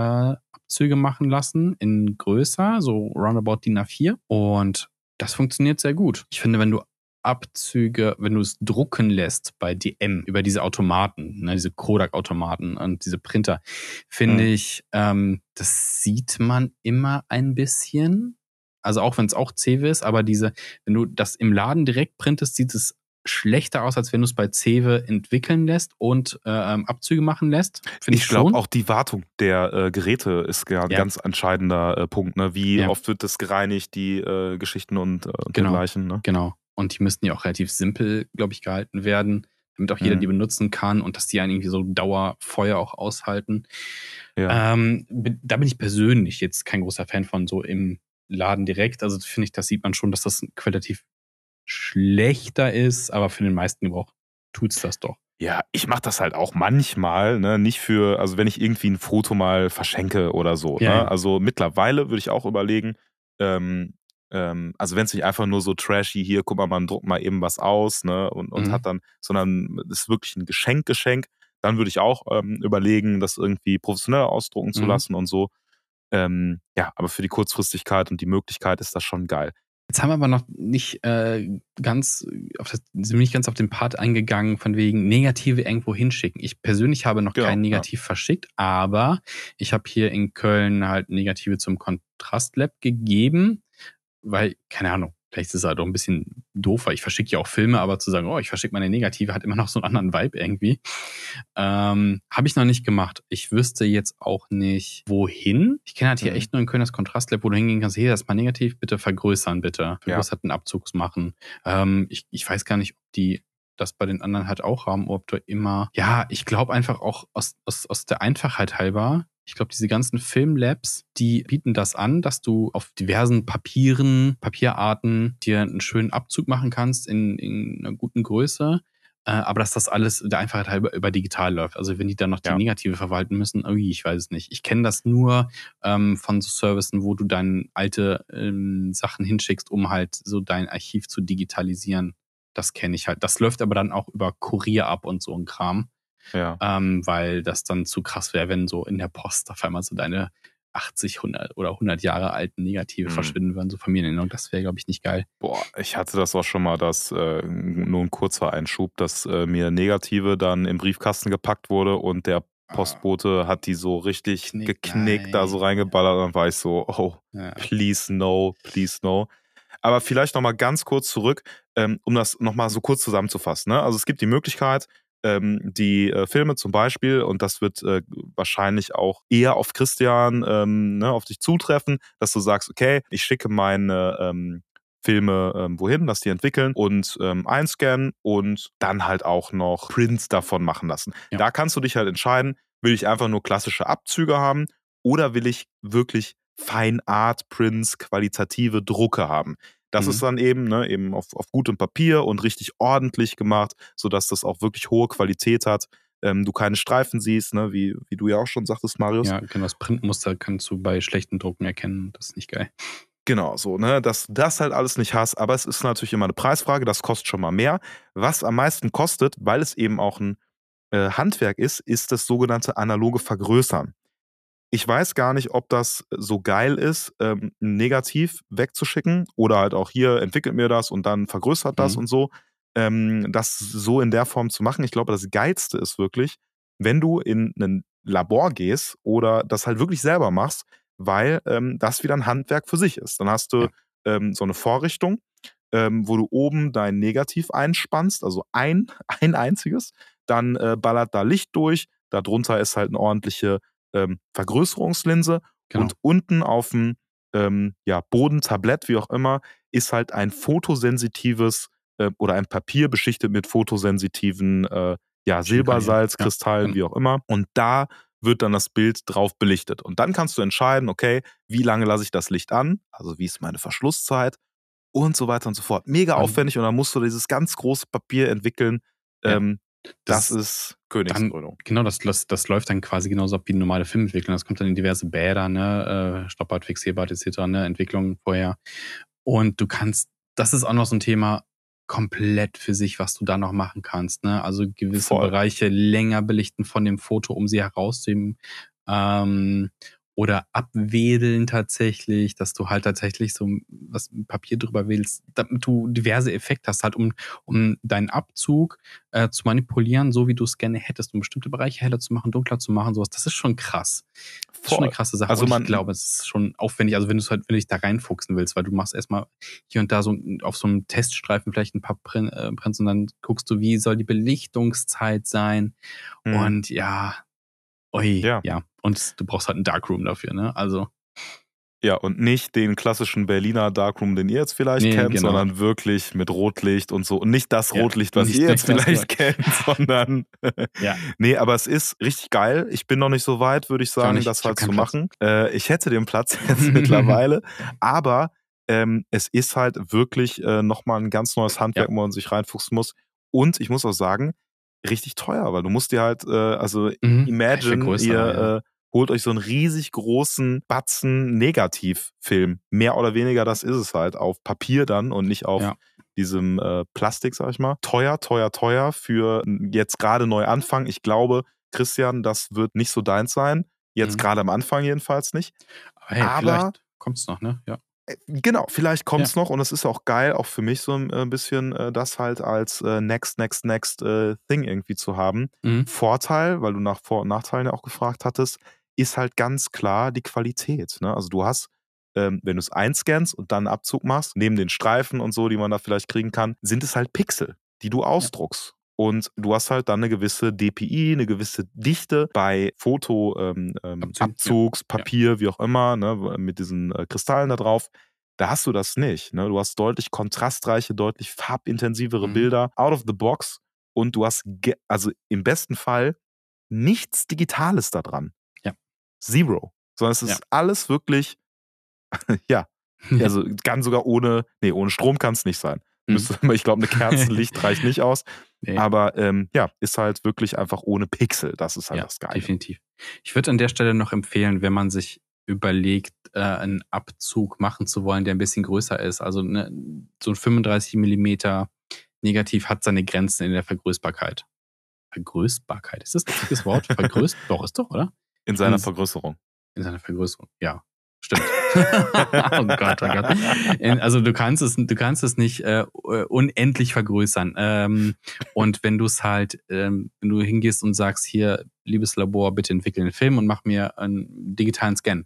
Abzüge machen lassen in größer, so roundabout DIN A4 und das funktioniert sehr gut. Ich finde, wenn du Abzüge, wenn du es drucken lässt bei DM über diese Automaten, ne, diese Kodak-Automaten und diese Printer, finde Mhm. ich, ähm, das sieht man immer ein bisschen. Also auch wenn es auch Cewe ist, aber diese, wenn du das im Laden direkt printest, sieht es schlechter aus, als wenn du es bei Cewe entwickeln lässt und äh, Abzüge machen lässt. Ich, Ich glaube auch die Wartung der äh, Geräte ist ja ein Ja. ganz entscheidender äh, Punkt. Ne? Wie Ja. oft wird das gereinigt, die äh, Geschichten und, äh, und Genau. dergleichen. Ne? Genau. Und die müssten ja auch relativ simpel, glaube ich, gehalten werden, damit auch jeder Mhm. die benutzen kann und dass die einen irgendwie so Dauerfeuer auch aushalten. Ja. Ähm, da bin ich persönlich jetzt kein großer Fan von so im Laden direkt. Also finde ich, das sieht man schon, dass das qualitativ schlechter ist, aber für den meisten Gebrauch tut's das doch. Ja, ich mache das halt auch manchmal, ne? nicht für, also wenn ich irgendwie ein Foto mal verschenke oder so. Ja, ne? ja. Also mittlerweile würde ich auch überlegen, ähm, ähm, also wenn es nicht einfach nur so trashy, hier, guck mal, man druckt mal eben was aus ne? und, und Mhm. hat dann, sondern es ist wirklich ein Geschenk, Geschenk, dann würde ich auch ähm, überlegen, das irgendwie professionell ausdrucken zu Mhm. lassen und so. Ähm, ja, aber für die Kurzfristigkeit und die Möglichkeit ist das schon geil. Jetzt haben wir aber noch nicht äh, ganz auf das, sind wir nicht ganz auf den Part eingegangen, von wegen Negative irgendwo hinschicken. Ich persönlich habe noch Genau, kein ja. Negativ verschickt, aber ich habe hier in Köln halt Negative zum Kontrastlab gegeben, weil, keine Ahnung, vielleicht ist es halt auch ein bisschen doof, weil ich verschicke ja auch Filme, aber zu sagen, oh, ich verschicke meine Negative, hat immer noch so einen anderen Vibe irgendwie. Ähm, Habe ich noch nicht gemacht. Ich wüsste jetzt auch nicht, wohin. Ich kenne halt hier Mhm. echt nur in Köln das Kontrastlab, wo du hingehen kannst, hier, das ist mal negativ, bitte vergrößern, bitte. Vergrößerten Abzugs machen. Ähm, ich, ich weiß gar nicht, ob die das bei den anderen halt auch haben, ob du immer, ja, ich glaube einfach auch aus, aus, aus der Einfachheit halber, ich glaube, diese ganzen Filmlabs, die bieten das an, dass du auf diversen Papieren, Papierarten dir einen schönen Abzug machen kannst in, in einer guten Größe. Äh, aber dass das alles der Einfachheit halber über digital läuft. Also wenn die dann noch die Ja. Negative verwalten müssen, ui, ich weiß es nicht. Ich kenne das nur ähm, von so Services, wo du dann alte ähm, Sachen hinschickst, um halt so dein Archiv zu digitalisieren. Das kenne ich halt. Das läuft aber dann auch über Kurier ab und so ein Kram Ja. ähm, weil das dann zu krass wäre, wenn so in der Post auf einmal so deine 80, 100 oder 100 Jahre alten Negative Mhm. verschwinden würden, so Familienerinnerung. Das wäre, glaube ich, nicht geil. Boah, ich hatte das auch schon mal, dass äh, nur ein kurzer Einschub, dass äh, mir Negative dann im Briefkasten gepackt wurde und der Postbote hat die so richtig Knick, geknickt, da so nein. reingeballert und dann war ich so, oh, Ja. please no, please no. Aber vielleicht nochmal ganz kurz zurück, ähm, um das nochmal so kurz zusammenzufassen. Ne? Also es gibt die Möglichkeit, ähm, die äh, Filme zum Beispiel, und das wird äh, wahrscheinlich auch eher auf Christian, ähm, ne, auf dich zutreffen, dass du sagst, okay, ich schicke meine ähm, Filme ähm, wohin, dass die entwickeln und ähm, einscannen und dann halt auch noch Prints davon machen lassen. Ja. Da kannst du dich halt entscheiden, will ich einfach nur klassische Abzüge haben oder will ich wirklich Fine Art Prints, qualitative Drucke haben. Das Mhm. ist dann eben, ne, eben auf, auf gutem Papier und richtig ordentlich gemacht, sodass das auch wirklich hohe Qualität hat. Ähm, du keine Streifen siehst, ne, wie, wie du ja auch schon sagtest, Marius. ja, genau. Das Printmuster kannst du bei schlechten Drucken erkennen. Das ist nicht geil. Genau, so, ne, dass das halt alles nicht hast, aber es ist natürlich immer eine Preisfrage, das kostet schon mal mehr. Was am meisten kostet, weil es eben auch ein äh, Handwerk ist, ist das sogenannte analoge Vergrößern. Ich weiß gar nicht, ob das so geil ist, ähm, ein Negativ wegzuschicken oder halt auch hier entwickelt mir das und dann vergrößert das Mhm. und so. Ähm, das so in der Form zu machen. Ich glaube, das Geilste ist wirklich, wenn du in ein Labor gehst oder das halt wirklich selber machst, weil ähm, das wieder ein Handwerk für sich ist. Dann hast du Ja. ähm, so eine Vorrichtung, ähm, wo du oben dein Negativ einspannst, also ein, ein einziges. Dann äh, ballert da Licht durch. Darunter ist halt eine ordentliche ähm, Vergrößerungslinse. Genau. Und unten auf dem ähm, ja, Bodentablett, wie auch immer, ist halt ein fotosensitives äh, oder ein Papier beschichtet mit fotosensitiven äh, ja, Silbersalz, Ja, Kristallen, genau. wie auch immer. Und da wird dann das Bild drauf belichtet. Und dann kannst du entscheiden, okay, wie lange lasse ich das Licht an? Also wie ist meine Verschlusszeit? Und so weiter und so fort. Mega Dann- aufwendig und dann musst du dieses ganz große Papier entwickeln. Ähm, das, Das- ist Königskrönung. Genau, das, das, das läuft dann quasi genauso ab wie eine normale Filmentwicklung. Das kommt dann in diverse Bäder, ne, äh, Stoppbad, Fixierbad etc., ne, Entwicklung vorher. Und du kannst, das ist auch noch so ein Thema komplett für sich, was du da noch machen kannst, ne? Also gewisse Voll. Bereiche länger belichten von dem Foto, um sie herauszuheben. Ähm, oder abwedeln tatsächlich, dass du halt tatsächlich so was Papier drüber wählst, damit du diverse Effekte hast, halt um, um deinen Abzug äh, zu manipulieren, so wie du es gerne hättest, um bestimmte Bereiche heller zu machen, dunkler zu machen, sowas. Das ist schon krass. Das ist schon eine krasse Sache. Also und man- ich glaube, es ist schon aufwendig. Also wenn du es halt, wenn du dich da reinfuchsen willst, weil du machst erstmal hier und da so auf so einem Teststreifen vielleicht ein paar äh, Prints und dann guckst du, wie soll die Belichtungszeit sein. Mhm. Und ja, ui, Ja. ja. Und du brauchst halt einen Darkroom dafür, ne? Also, Ja, und nicht den klassischen Berliner Darkroom, den ihr jetzt vielleicht Nee, kennt, genau. sondern wirklich mit Rotlicht und so. Und nicht das Ja, Rotlicht, was ihr jetzt das vielleicht kennt, sondern. Ja. Nee, aber es ist richtig geil. Ich bin noch nicht so weit, würde ich sagen, das Ich hab halt zu machen. Äh, ich hätte den Platz jetzt mittlerweile. Aber ähm, es ist halt wirklich äh, nochmal ein ganz neues Handwerk, wo man sich reinfuchsen muss. Und ich muss auch sagen, richtig teuer, weil du musst dir halt, äh, also Mhm. Imagine, größer, ihr ja. äh, holt euch so einen riesig großen Batzen Negativfilm. Mehr oder weniger, das ist es halt. Auf Papier dann und nicht auf Ja. diesem äh, Plastik, sag ich mal. Teuer, teuer, teuer für jetzt gerade neu anfangen. Ich glaube, Christian, das wird nicht so deins sein. Jetzt Mhm. gerade am Anfang jedenfalls nicht. Aber hey, Aber- vielleicht kommt's noch, ne? Ja. Äh, Genau, vielleicht kommt es noch und es ist auch geil, auch für mich so ein äh, bisschen äh, das halt als next, next, next äh, Thing irgendwie zu haben. Mhm. Vorteil, weil du nach Vor- und Nachteilen ja auch gefragt hattest, ist halt ganz klar die Qualität. Ne? Also du hast ähm, wenn du es einscannst und dann einen Abzug machst, neben den Streifen und so, die man da vielleicht kriegen kann, sind es halt Pixel, die du ausdruckst. Und du hast halt dann eine gewisse DPI, eine gewisse Dichte bei Fotoabzugs, ähm, ähm, Abzugs, Papier, wie auch immer, ne, mit diesen äh, Kristallen da drauf. Da hast du das nicht. Ne? Du hast deutlich kontrastreiche, deutlich farbintensivere Mhm. Bilder out of the box und du hast, also im besten Fall, nichts Digitales da dran. Ja. Zero. Sondern es ist Ja. alles wirklich, ja, also kann sogar ohne, nee, ohne Strom kann es nicht sein. Mhm. Ich glaube, eine Kerzenlicht reicht nicht aus. Nee. Aber ähm, ja, ist halt wirklich einfach ohne Pixel. Das ist halt ja, das Geile. definitiv. Ich würde an der Stelle noch empfehlen, wenn man sich überlegt, äh, einen Abzug machen zu wollen, der ein bisschen größer ist. Also ne, so ein 35 Millimeter Negativ hat seine Grenzen in der Vergrößbarkeit. Vergrößbarkeit, ist das ein richtiges Wort? Vergrößt? doch, ist doch, oder? In seiner Vergrößerung. In seiner Vergrößerung, ja. Stimmt. oh Gott, oh Gott. Also du kannst es, du kannst es nicht äh, unendlich vergrößern. Ähm, und wenn du es halt, ähm, wenn du hingehst und sagst, hier, liebes Labor, bitte entwickel einen Film und mach mir einen digitalen Scan,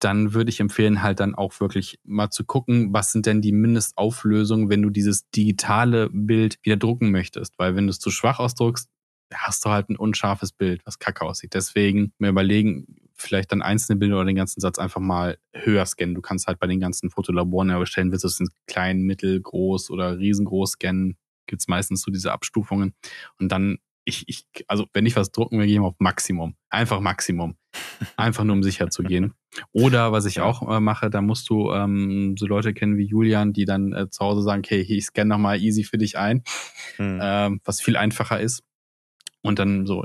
dann würde ich empfehlen, halt dann auch wirklich mal zu gucken, was sind denn die Mindestauflösungen, wenn du dieses digitale Bild wieder drucken möchtest. Weil wenn du es zu schwach ausdruckst, hast du halt ein unscharfes Bild, was kacke aussieht. Deswegen mir überlegen, vielleicht dann einzelne Bilder oder den ganzen Satz einfach mal höher scannen. Du kannst halt bei den ganzen Fotolaboren ja bestellen, willst du es in klein, mittel, groß oder riesengroß scannen, gibt's meistens so diese Abstufungen. Und dann, ich, ich, also wenn ich was drucken will, gehe ich auf Maximum. Einfach Maximum. Einfach nur um sicher zu gehen. Oder was ich Ja. auch äh, mache, da musst du ähm, so Leute kennen wie Julian, die dann äh, zu Hause sagen, okay, ich scanne nochmal easy für dich ein Hm. ähm, was viel einfacher ist. Und dann so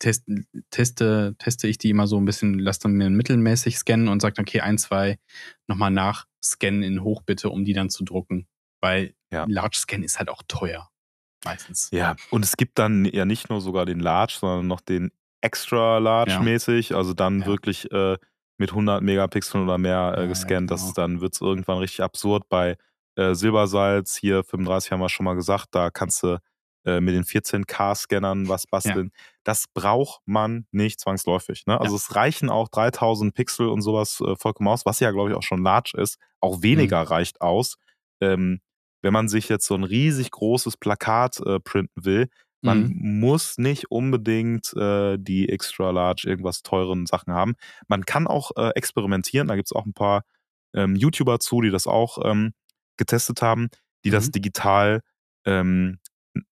test, teste, teste ich die immer so ein bisschen, lass dann mir mittelmäßig scannen und sag dann, okay, ein, zwei nochmal nachscannen in Hoch bitte, um die dann zu drucken. Weil Ja. Large Scan ist halt auch teuer. Meistens. Ja, und es gibt dann ja nicht nur sogar den Large, sondern noch den Extra Large Ja. mäßig, also dann Ja. wirklich äh, mit 100 Megapixeln oder mehr äh, Ja, ja, gescannt. genau. das, dann wird es irgendwann richtig absurd. Bei äh, Silbersalz, hier 35 haben wir schon mal gesagt, da kannst du äh, mit den 14K-Scannern was basteln. Das braucht man nicht zwangsläufig. Ne? Also Ja. es reichen auch 3000 Pixel und sowas äh, vollkommen aus, was ja, glaube ich, auch schon large ist. Auch weniger Mhm. reicht aus. Ähm, wenn man sich jetzt so ein riesig großes Plakat äh, printen will, man Mhm. muss nicht unbedingt äh, die extra large irgendwas teuren Sachen haben. Man kann auch äh, experimentieren. Da gibt es auch ein paar ähm, YouTuber zu, die das auch ähm, getestet haben, die das Mhm. digital ähm,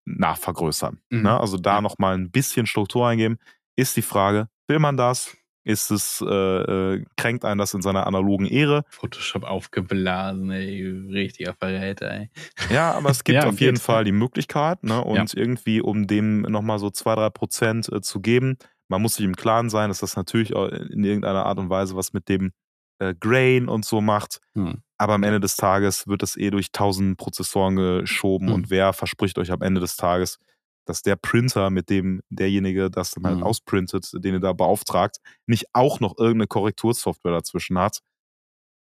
nachvergrößern. Mhm. Ne? Also da Ja. nochmal ein bisschen Struktur eingeben. Ist die Frage, will man das? Ist es, äh, äh, kränkt einen das in seiner analogen Ehre? Photoshop aufgeblasen, ey, richtiger Verräter, ey. Ja, aber es gibt Ja, auf jeden. Fall die Möglichkeit, ne? Und irgendwie, um dem nochmal so zwei, drei Prozent äh, zu geben, man muss sich im Klaren sein, dass das natürlich auch in irgendeiner Art und Weise was mit dem äh, Grain und so macht. Hm. Aber am Ende des Tages wird das eh durch tausend Prozessoren geschoben Hm. und wer verspricht euch am Ende des Tages, dass der Printer, mit dem derjenige das dann halt Hm. ausprintet, den ihr da beauftragt, nicht auch noch irgendeine Korrektursoftware dazwischen hat,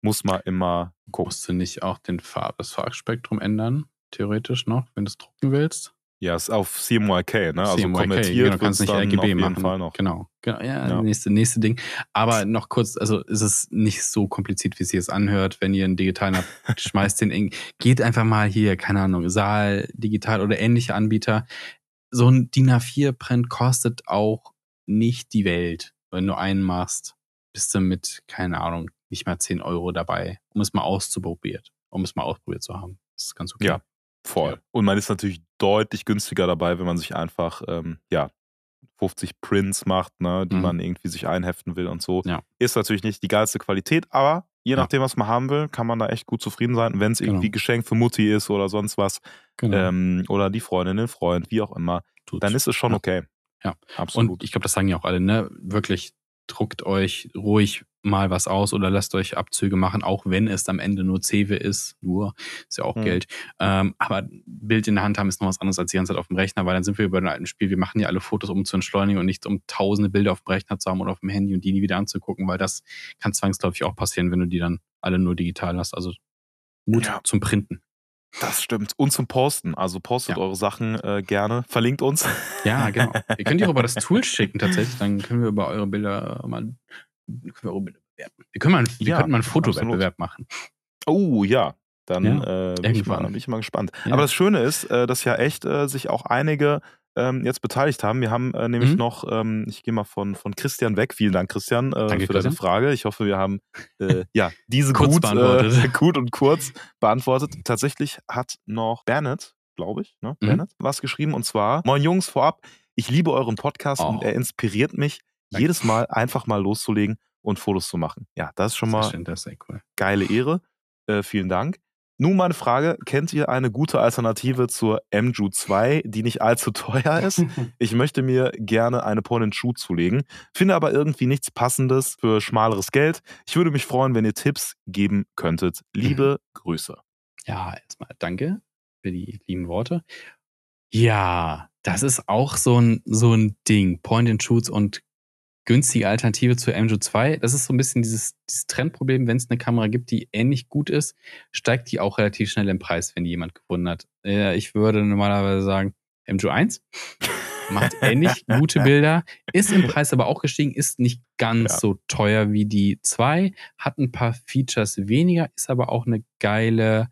muss man immer gucken. Musst du nicht auch den Farb, das Farbspektrum ändern? Theoretisch noch, wenn du es drucken willst? Ja, ist auf CMYK, ne? Also CMYK, konvertiert genau, kannst nicht dann RGB auf jeden machen. Fall noch. Genau, genau ja, Ja. Nächste, nächste Ding. Aber noch kurz, also ist es nicht so kompliziert, wie es sich jetzt anhört, wenn ihr einen digitalen habt, schmeißt den in, geht einfach mal hier, keine Ahnung, Saal, digital oder ähnliche Anbieter. So ein DIN A4-Print kostet auch nicht die Welt. Wenn du einen machst, bist du mit, keine Ahnung, nicht mal 10 Euro dabei, um es mal auszuprobieren, um es mal ausprobiert zu haben. Das ist ganz okay. Ja. Voll. Ja. Und man ist natürlich deutlich günstiger dabei, wenn man sich einfach, ähm, ja, 50 Prints macht, ne, die Mhm. man irgendwie sich einheften will und so. Ja. Ist natürlich nicht die geilste Qualität, aber je Ja. nachdem, was man haben will, kann man da echt gut zufrieden sein. Wenn es Genau. irgendwie Geschenk für Mutti ist oder sonst was, Genau. ähm, oder die Freundin, den Freund, wie auch immer, Tut's. dann ist es schon okay. Ja. Absolut. Und ich glaube, das sagen ja auch alle, ne? Wirklich druckt euch ruhig mal was aus oder lasst euch Abzüge machen, auch wenn es am Ende nur Cewe ist. Nur, ist ja auch Hm. Geld. Ähm, aber Bild in der Hand haben ist noch was anderes als die ganze Zeit auf dem Rechner, weil dann sind wir über ein alten Spiel. Wir machen ja alle Fotos, um zu entschleunigen und nicht um tausende Bilder auf dem Rechner zu haben oder auf dem Handy und die nie wieder anzugucken, weil das kann zwangsläufig auch passieren, wenn du die dann alle nur digital hast. Also Mut Ja. zum Printen. das stimmt. Und zum Posten. Also postet Ja. eure Sachen äh, gerne. Verlinkt uns. Ja, genau. Ihr könnt ihr auch über das Tool schicken tatsächlich, dann können wir über eure Bilder äh, mal können wir eure Bilder Wir, können mal, einen- wir Ja, könnten mal einen. Fotowettbewerb machen. Oh ja, dann Ja, äh, bin, ich mal, bin ich mal gespannt. Ja. Aber das Schöne ist, äh, dass ja echt äh, sich auch einige ähm, jetzt beteiligt haben. Wir haben äh, nämlich Mhm. noch, ähm, ich gehe mal von, von Christian weg. Vielen Dank, Christian, äh, Danke, für deine Christian. Frage. Ich hoffe, wir haben äh, ja diese Kurz gut, beantwortet. Gut und kurz beantwortet. Tatsächlich hat noch Bernhard, glaube ich, ne? Mhm. Bernhard, was geschrieben und zwar: Moin Jungs, vorab, ich liebe euren Podcast Oh. und er inspiriert mich, Danke. jedes Mal einfach mal loszulegen und Fotos zu machen. Ja, das ist schon mal schön, ist cool. geile Ehre. Äh, vielen Dank. Nun meine Frage, kennt ihr eine gute Alternative zur MJU 2, die nicht allzu teuer ist? Ich möchte mir gerne eine Point-and-Shoot zulegen, finde aber irgendwie nichts Passendes für schmaleres Geld. Ich würde mich freuen, wenn ihr Tipps geben könntet. Liebe Grüße. Ja, erstmal danke für die lieben Worte. Ja, das ist auch so ein, so ein Ding. Point-and-Shoots und günstige Alternative zur MJU 2. Das ist so ein bisschen dieses, dieses Trendproblem. Wenn es eine Kamera gibt, die ähnlich gut ist, steigt die auch relativ schnell im Preis, wenn die jemand gefunden hat. Äh, ich würde normalerweise sagen, MJU 1 macht ähnlich gute Bilder, ist im Preis aber auch gestiegen, ist nicht ganz Ja. so teuer wie die 2, hat ein paar Features weniger, ist aber auch eine geile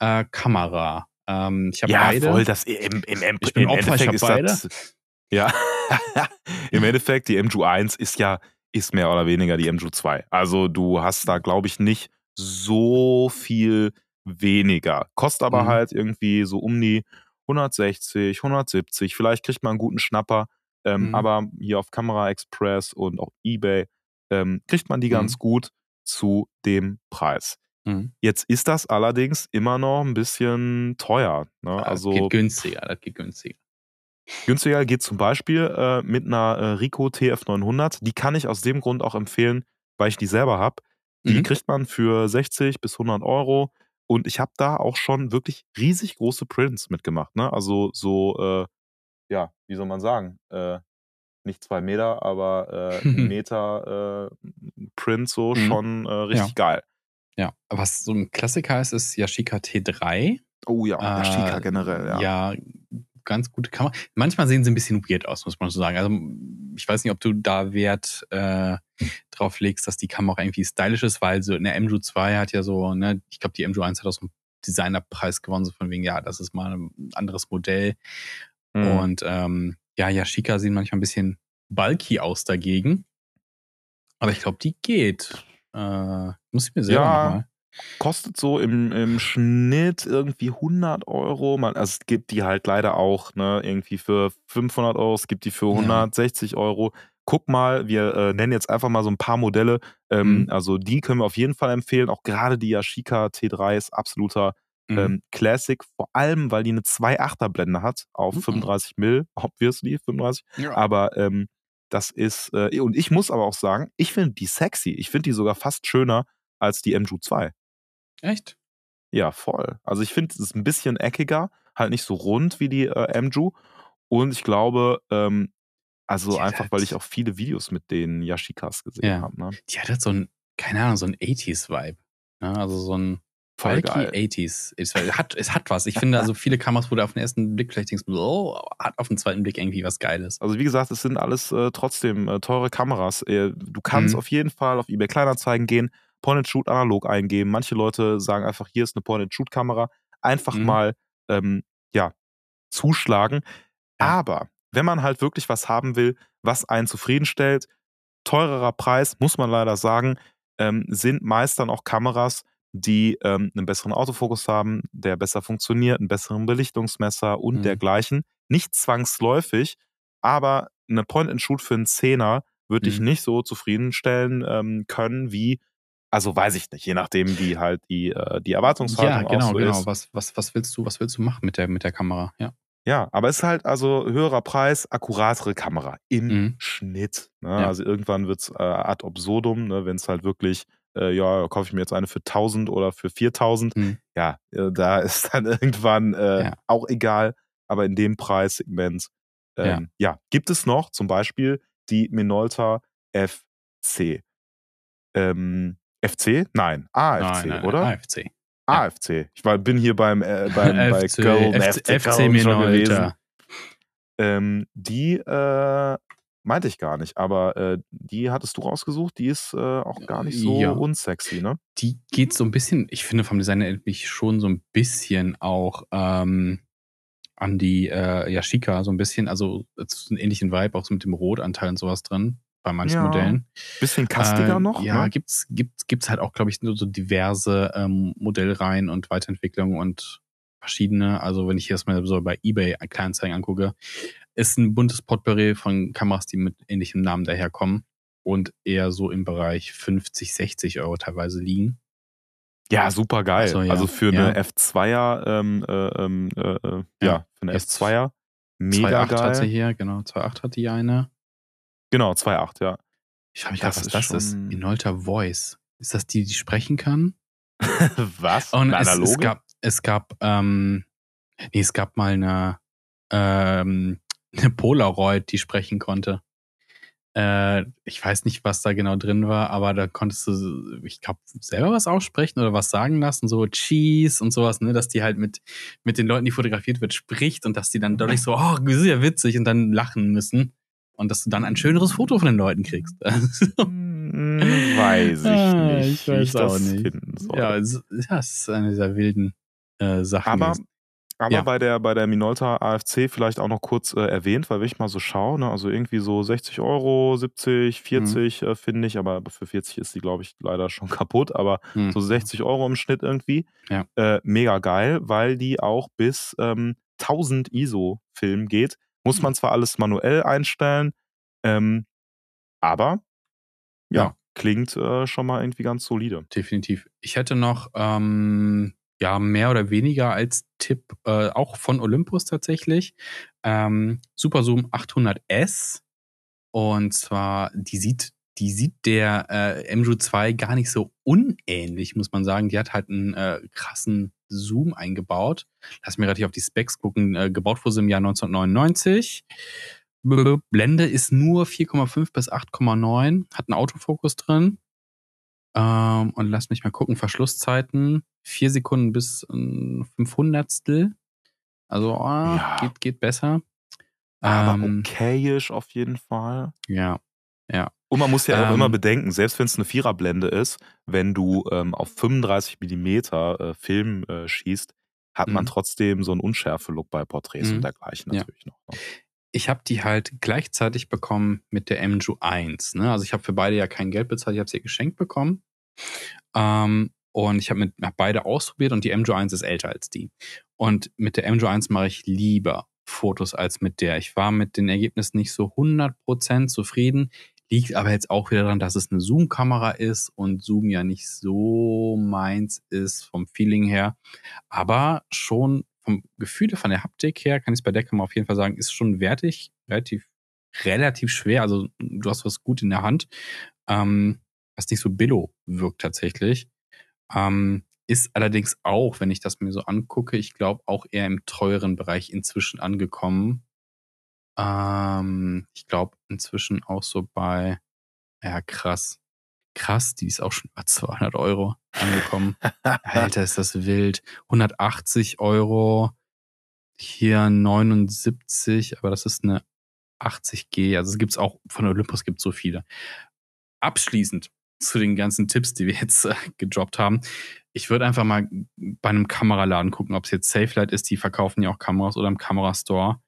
äh, Kamera. Ähm, ich habe Ja, beide. voll, das im, im, im, Ich bin im Opfer, ich Endeffekt hab ist beide. das. Ja, im Endeffekt, die MJU 1 ist ja, ist mehr oder weniger die MJU 2. Also du hast da, glaube ich, nicht so viel weniger. Kostet aber Mhm. halt irgendwie so um die 160, 170. Vielleicht kriegt man einen guten Schnapper. Ähm, Mhm. Aber hier auf Kamera Express und auch Ebay ähm, kriegt man die Mhm. ganz gut zu dem Preis. Mhm. Jetzt ist das allerdings immer noch ein bisschen teuer. Ne? Ja, Also geht günstiger, das geht günstiger. Günstiger geht zum Beispiel äh, mit einer äh, Ricoh TF900. Die kann ich aus dem Grund auch empfehlen, weil ich die selber habe. Die Mhm. kriegt man für 60 bis 100 Euro. Und ich habe da auch schon wirklich riesig große Prints mitgemacht. Ne? Also so, äh, ja, wie soll man sagen? Äh, nicht zwei Meter, aber äh, ein Meter äh, Print so Mhm. schon äh, richtig Ja. geil. Ja, was so ein Klassiker ist, ist Yashica T3. Oh ja, der Shika Äh, generell, ja. Ja, ganz gute Kamera. Manchmal sehen sie ein bisschen weird aus, muss man so sagen. Also ich weiß nicht, ob du da Wert äh, drauf legst, dass die Kamera irgendwie stylisch ist, weil so eine MJU 2 hat ja so, ne, ich glaube, die MJU 1 hat auch so einen Designerpreis gewonnen, so von wegen, ja, das ist mal ein anderes Modell. Mhm. Und ähm, ja, Yashica sehen manchmal ein bisschen bulky aus dagegen. Aber ich glaube, die geht. Äh, muss ich mir selber Ja. nochmal. Kostet so im, im Schnitt irgendwie 100 Euro. Man, also es gibt die halt leider auch ne, irgendwie für 500 Euro, es gibt die für Ja. 160 Euro. Guck mal, wir äh, nennen jetzt einfach mal so ein paar Modelle. Ähm, Mhm. Also die können wir auf jeden Fall empfehlen. Auch gerade die Yashica T3 ist absoluter Mhm. ähm, Classic. Vor allem, weil die eine 2,8er Blende hat auf Mhm. 35 Mill, obviously 35. ja. Aber ähm, das ist, äh, und ich muss aber auch sagen, ich finde die sexy. Ich finde die sogar fast schöner als die MJU 2. Echt? Ja, voll. Also ich finde, es ist ein bisschen eckiger, halt nicht so rund wie die äh, MJU. Und ich glaube, ähm, also Die einfach, weil ich auch viele Videos mit den Yashikas gesehen Ja. habe. Ne? Die hat halt so ein, keine Ahnung, so ein 80s-Vibe. Ne? Also so ein Voll geil. 80s. Es hat, es hat was. Ich finde, also viele Kameras, wo du auf den ersten Blick vielleicht denkst, oh, hat auf den zweiten Blick irgendwie was Geiles. Also wie gesagt, es sind alles äh, trotzdem äh, teure Kameras. Äh, du kannst Mhm. auf jeden Fall auf eBay Kleinanzeigen gehen, Point-and-Shoot analog eingeben. Manche Leute sagen einfach, hier ist eine Point-and-Shoot-Kamera. Einfach Mhm. mal, ähm, ja, zuschlagen. Aber wenn man halt wirklich was haben will, was einen zufriedenstellt, teurerer Preis, muss man leider sagen, ähm, sind meist dann auch Kameras, die ähm, einen besseren Autofokus haben, der besser funktioniert, einen besseren Belichtungsmesser und Mhm. dergleichen. Nicht zwangsläufig, aber eine Point-and-Shoot für einen Zehner würde ich Mhm. nicht so zufriedenstellen ähm, können wie, also weiß ich nicht, je nachdem, wie halt die, äh, die Erwartungshaltung Ja, genau, auch so genau. ist. Was, was, was willst du, was willst du machen mit der, mit der Kamera? Ja. Ja, aber es ist halt also höherer Preis, akkuratere Kamera im Mhm. Schnitt. Ne? Ja. Also irgendwann wird es äh, ad absurdum, ne? wenn es halt wirklich, äh, ja, kaufe ich mir jetzt eine für 1000 oder für 4000. Mhm. Ja, äh, da ist dann irgendwann äh, Ja. auch egal, aber in dem Preissegment, ähm, ja. gibt es noch zum Beispiel die Minolta FC. Ähm, FC? Nein, AFC, Nein, nein, oder? AFC. ja. AFC. Ich war, bin hier beim, äh, beim bei FC, Köln, FC, FC Köln schon gewesen. Ähm, die äh, meinte ich gar nicht. Aber äh, die hattest du rausgesucht. Die ist äh, auch gar nicht so Ja. unsexy, ne? Die geht so ein bisschen, ich finde vom Design erinnert mich schon so ein bisschen auch ähm, an die äh, Yashica, so ein bisschen, also einen ähnlichen Vibe, auch so mit dem Rotanteil und sowas drin, bei manchen Ja. Modellen. Bisschen kastiger Äh, noch. Ja, ne? gibt's, gibt's, gibt's halt auch, glaube ich, nur so diverse ähm, Modellreihen und Weiterentwicklungen und verschiedene. Also wenn ich das mal so bei eBay Kleinanzeigen angucke, ist ein buntes Potpourri von Kameras, die mit ähnlichem Namen daherkommen und eher so im Bereich 50, 60 Euro teilweise liegen. Ja, super geil. So, ja. Also für Ja. eine F2er, ähm, äh, ähm, äh, äh, ja. Ja. für eine Jetzt F2er. Mega 2.8 hat sie geil. hier, genau, 2.8 hat die eine. Genau, 2.8, ja. Ich frage mich gerade, was ist das ist. schon- Inolta Voice. Ist das die, die sprechen kann? Was? Und Eine es, es gab, es gab, ähm, nee, es gab mal eine, ähm, eine Polaroid, die sprechen konnte. Äh, ich weiß nicht, was da genau drin war, aber da konntest du, ich glaube, selber was aussprechen oder was sagen lassen, so Cheese und sowas, ne, dass die halt mit, mit den Leuten, die fotografiert wird, spricht und dass die dann dadurch so, oh, das ist ja witzig und dann lachen müssen und dass du dann ein schöneres Foto von den Leuten kriegst. Hm, Weiß ich Ah, nicht, ich wie weiß ich das auch nicht. finden soll. ja, es ist eine dieser wilden äh, Sachen. Aber, aber Ja. bei der, bei der Minolta AFC vielleicht auch noch kurz äh, erwähnt, weil wenn ich mal so schaue, ne, also irgendwie so 60 Euro, 70, 40 äh, finde ich, aber für 40 ist die, glaube ich, leider schon kaputt, aber Hm. so 60 Euro im Schnitt irgendwie. Ja. Äh, mega geil, weil die auch bis ähm, 1000 ISO-Film geht. Muss man zwar alles manuell einstellen, ähm, aber ja, Ja. klingt äh, schon mal irgendwie ganz solide. definitiv. Ich hätte noch ähm, ja mehr oder weniger als Tipp äh, auch von Olympus tatsächlich ähm, Super Zoom 800S und zwar die sieht die sieht der äh, MJU 2 gar nicht so unähnlich, muss man sagen. Die hat halt einen äh, krassen Zoom eingebaut. Lass mir gerade hier auf die Specs gucken. Äh, gebaut wurde sie im Jahr 1999. B- Blende ist nur 4,5 bis 8,9. Hat einen Autofokus drin. Ähm, und lass mich mal gucken. Verschlusszeiten. Vier Sekunden bis ein Fünfhundertstel. Also ah, Ja. geht, geht besser. Aber Ähm, okayisch auf jeden Fall. Ja. Und man muss ja auch Ähm, immer bedenken, selbst wenn es eine Viererblende ist, wenn du ähm, auf 35 Millimeter äh, Film äh, schießt, hat man Mhm. trotzdem so einen Unschärfe-Look bei Porträts Mhm. und dergleichen Ja. natürlich noch. ne? Ich habe die halt gleichzeitig bekommen mit der MJU 1. Ne? Also ich habe für beide ja kein Geld bezahlt, ich habe sie geschenkt bekommen. Ähm, und ich habe mit hab beide ausprobiert und die MJU 1 ist älter als die. Und mit der MJU 1 mache ich lieber Fotos als mit der. Ich war mit den Ergebnissen nicht so 100% zufrieden. Liegt aber jetzt auch wieder daran, dass es eine Zoom-Kamera ist und Zoom ja nicht so meins ist vom Feeling her. Aber schon vom Gefühl, von der Haptik her, kann ich es bei der Kamera auf jeden Fall sagen, ist schon wertig, relativ, relativ schwer. Also du hast was gut in der Hand, ähm, was nicht so billow wirkt tatsächlich. Ähm, ist allerdings auch, wenn ich das mir so angucke, ich glaube auch eher im teuren Bereich inzwischen angekommen. Ähm, ich glaube inzwischen auch so bei, ja krass, krass, die ist auch schon bei 200 Euro angekommen. Alter, ist das wild. 180 Euro, hier 79, aber das ist eine 80G. Also es gibt's auch, von Olympus gibt so viele. Abschließend zu den ganzen Tipps, die wir jetzt äh, gedroppt haben. Ich würde einfach mal bei einem Kameraladen gucken, ob es jetzt Safelight ist, die verkaufen ja auch Kameras oder im Kamerastore.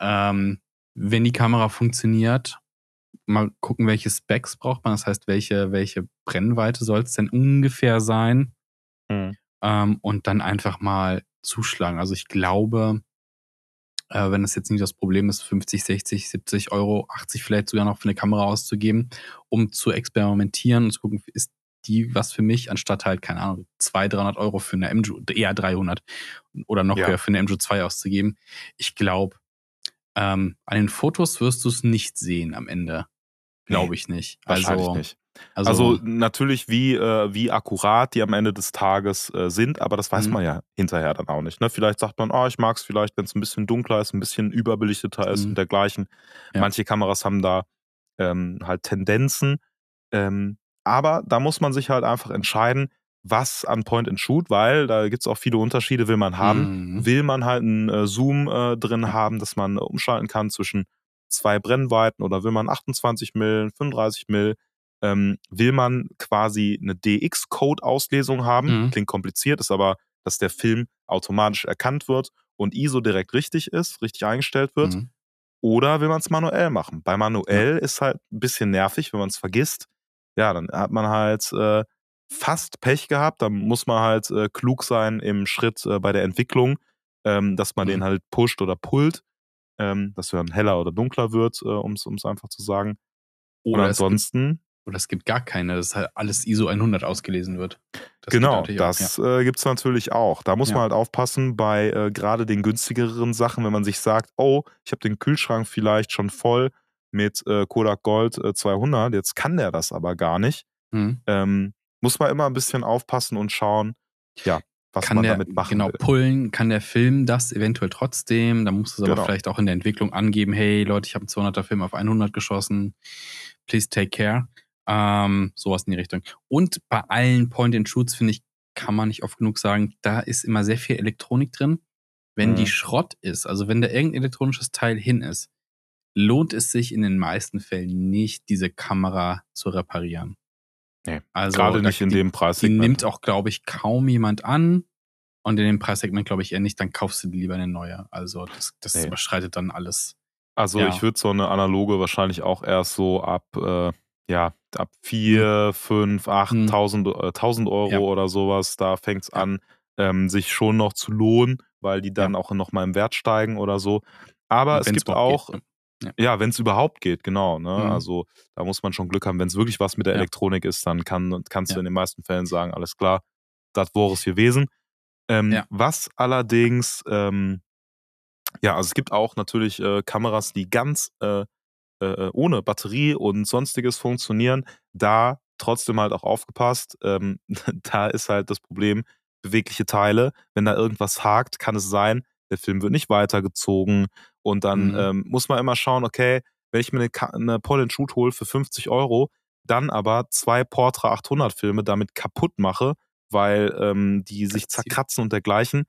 Ähm, wenn die Kamera funktioniert, mal gucken, welche Specs braucht man. Das heißt, welche, welche Brennweite soll es denn ungefähr sein? Mhm. Ähm, und dann einfach mal zuschlagen. Also ich glaube, äh, wenn das jetzt nicht das Problem ist, 50, 60, 70 Euro, 80 vielleicht sogar noch für eine Kamera auszugeben, um zu experimentieren und zu gucken, ist die was für mich, anstatt halt, keine Ahnung, 200, 300 Euro für eine MJU, eher 300 oder noch Ja. höher für eine MJU 2 auszugeben. Ich glaube, ähm, an den Fotos wirst du es nicht sehen am Ende. Glaube ich nicht. Wahrscheinlich also, nicht. Also, Also, natürlich, wie, äh, wie akkurat die am Ende des Tages äh, sind, aber das weiß Mhm. man ja hinterher dann auch nicht. Ne? Vielleicht sagt man, oh, ich mag es vielleicht, wenn es ein bisschen dunkler ist, ein bisschen überbelichteter ist Mhm. und dergleichen. Ja. Manche Kameras haben da ähm, halt Tendenzen. Ähm, aber da muss man sich halt einfach entscheiden, was an Point and Shoot, weil da gibt es auch viele Unterschiede, will man haben. Mhm. Will man halt einen äh, Zoom äh, drin haben, dass man äh, umschalten kann zwischen zwei Brennweiten oder will man 28 mm, 35 mm? Ähm, will man quasi eine DX-Code-Auslesung haben? Mhm. Klingt kompliziert, ist aber, dass der Film automatisch erkannt wird und ISO direkt richtig ist, richtig eingestellt wird. Mhm. Oder will man es manuell machen? Bei manuell ist halt ein bisschen nervig, wenn man es vergisst. Ja, dann hat man halt äh, fast Pech gehabt. Dann muss man halt äh, klug sein im Schritt äh, bei der Entwicklung, ähm, dass man Mhm. den halt pusht oder pullt, ähm, dass er dann heller oder dunkler wird, äh, um es einfach zu sagen. Und Oder es, gibt, ansonsten, oder es gibt gar keine, dass halt alles ISO 100 ausgelesen wird. Das genau, auch, das äh, gibt es natürlich auch. Da muss Ja. man halt aufpassen bei äh, gerade den günstigeren Sachen, wenn man sich sagt, oh, ich habe den Kühlschrank vielleicht schon voll mit äh, Kodak Gold äh, 200, jetzt kann der das aber gar nicht. Ja. Mhm. Ähm, muss man immer ein bisschen aufpassen und schauen, ja, was kann man der, damit machen genau, will. pullen, kann der Film das eventuell trotzdem? Da musst du es aber Genau. vielleicht auch in der Entwicklung angeben, hey Leute, ich habe einen 200er Film auf 100 geschossen, please take care. Ähm, sowas in die Richtung. Und bei allen Point-and-Shoots, finde ich, kann man nicht oft genug sagen, da ist immer sehr viel Elektronik drin. Wenn Mhm. die Schrott ist, also wenn da irgendein elektronisches Teil hin ist, lohnt es sich in den meisten Fällen nicht, diese Kamera zu reparieren. Nee, also Gerade nicht in die, dem die Preissegment. nimmt auch, glaube ich, kaum jemand an. Und in dem Preissegment, glaube ich, eher nicht, dann kaufst du dir lieber eine neue. Also das, das Nee. überschreitet dann alles. Also Ja. ich würde so eine analoge wahrscheinlich auch erst so ab, äh, ja, ab 4, 5, 8, Hm. 1000, äh, 1000 Euro Ja. oder sowas, da fängt es Ja. an, ähm, sich schon noch zu lohnen, weil die dann auch nochmal im Wert steigen oder so. Aber es gibt auch, geht, ne? Ja, wenn es überhaupt geht, genau. Ne? Mhm. Also da muss man schon Glück haben. Wenn es wirklich was mit der Ja. Elektronik ist, dann kann, kannst Ja. du in den meisten Fällen sagen, alles klar, das war es gewesen. Ähm, Ja. Was allerdings, ähm, ja, also es gibt auch natürlich äh, Kameras, die ganz äh, äh, ohne Batterie und sonstiges funktionieren. Da trotzdem halt auch aufgepasst. Ähm, da ist halt das Problem, bewegliche Teile. Wenn da irgendwas hakt, kann es sein, der Film wird nicht weitergezogen. Und dann Mhm. ähm, muss man immer schauen, okay, wenn ich mir eine, eine Point-and-Shoot hole für 50 Euro, dann aber zwei Portra 800 Filme damit kaputt mache, weil ähm, die sich zerkratzen und dergleichen,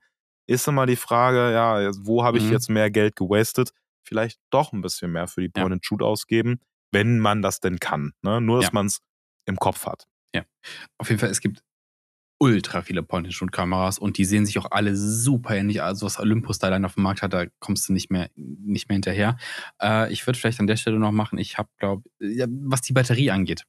ist immer die Frage, ja, wo habe ich Mhm. jetzt mehr Geld gewastet? Vielleicht doch ein bisschen mehr für die Ja. Point-and-Shoot ausgeben, wenn man das denn kann. Ne? Nur, dass Ja. man es im Kopf hat. Auf jeden Fall, es gibt ultra viele Point-and-Shoot-Kameras und die sehen sich auch alle super ähnlich. Also was Olympus da allein auf dem Markt hat, da kommst du nicht mehr, nicht mehr hinterher. Äh, ich würde vielleicht an der Stelle noch machen, ich habe, glaube was die Batterie angeht.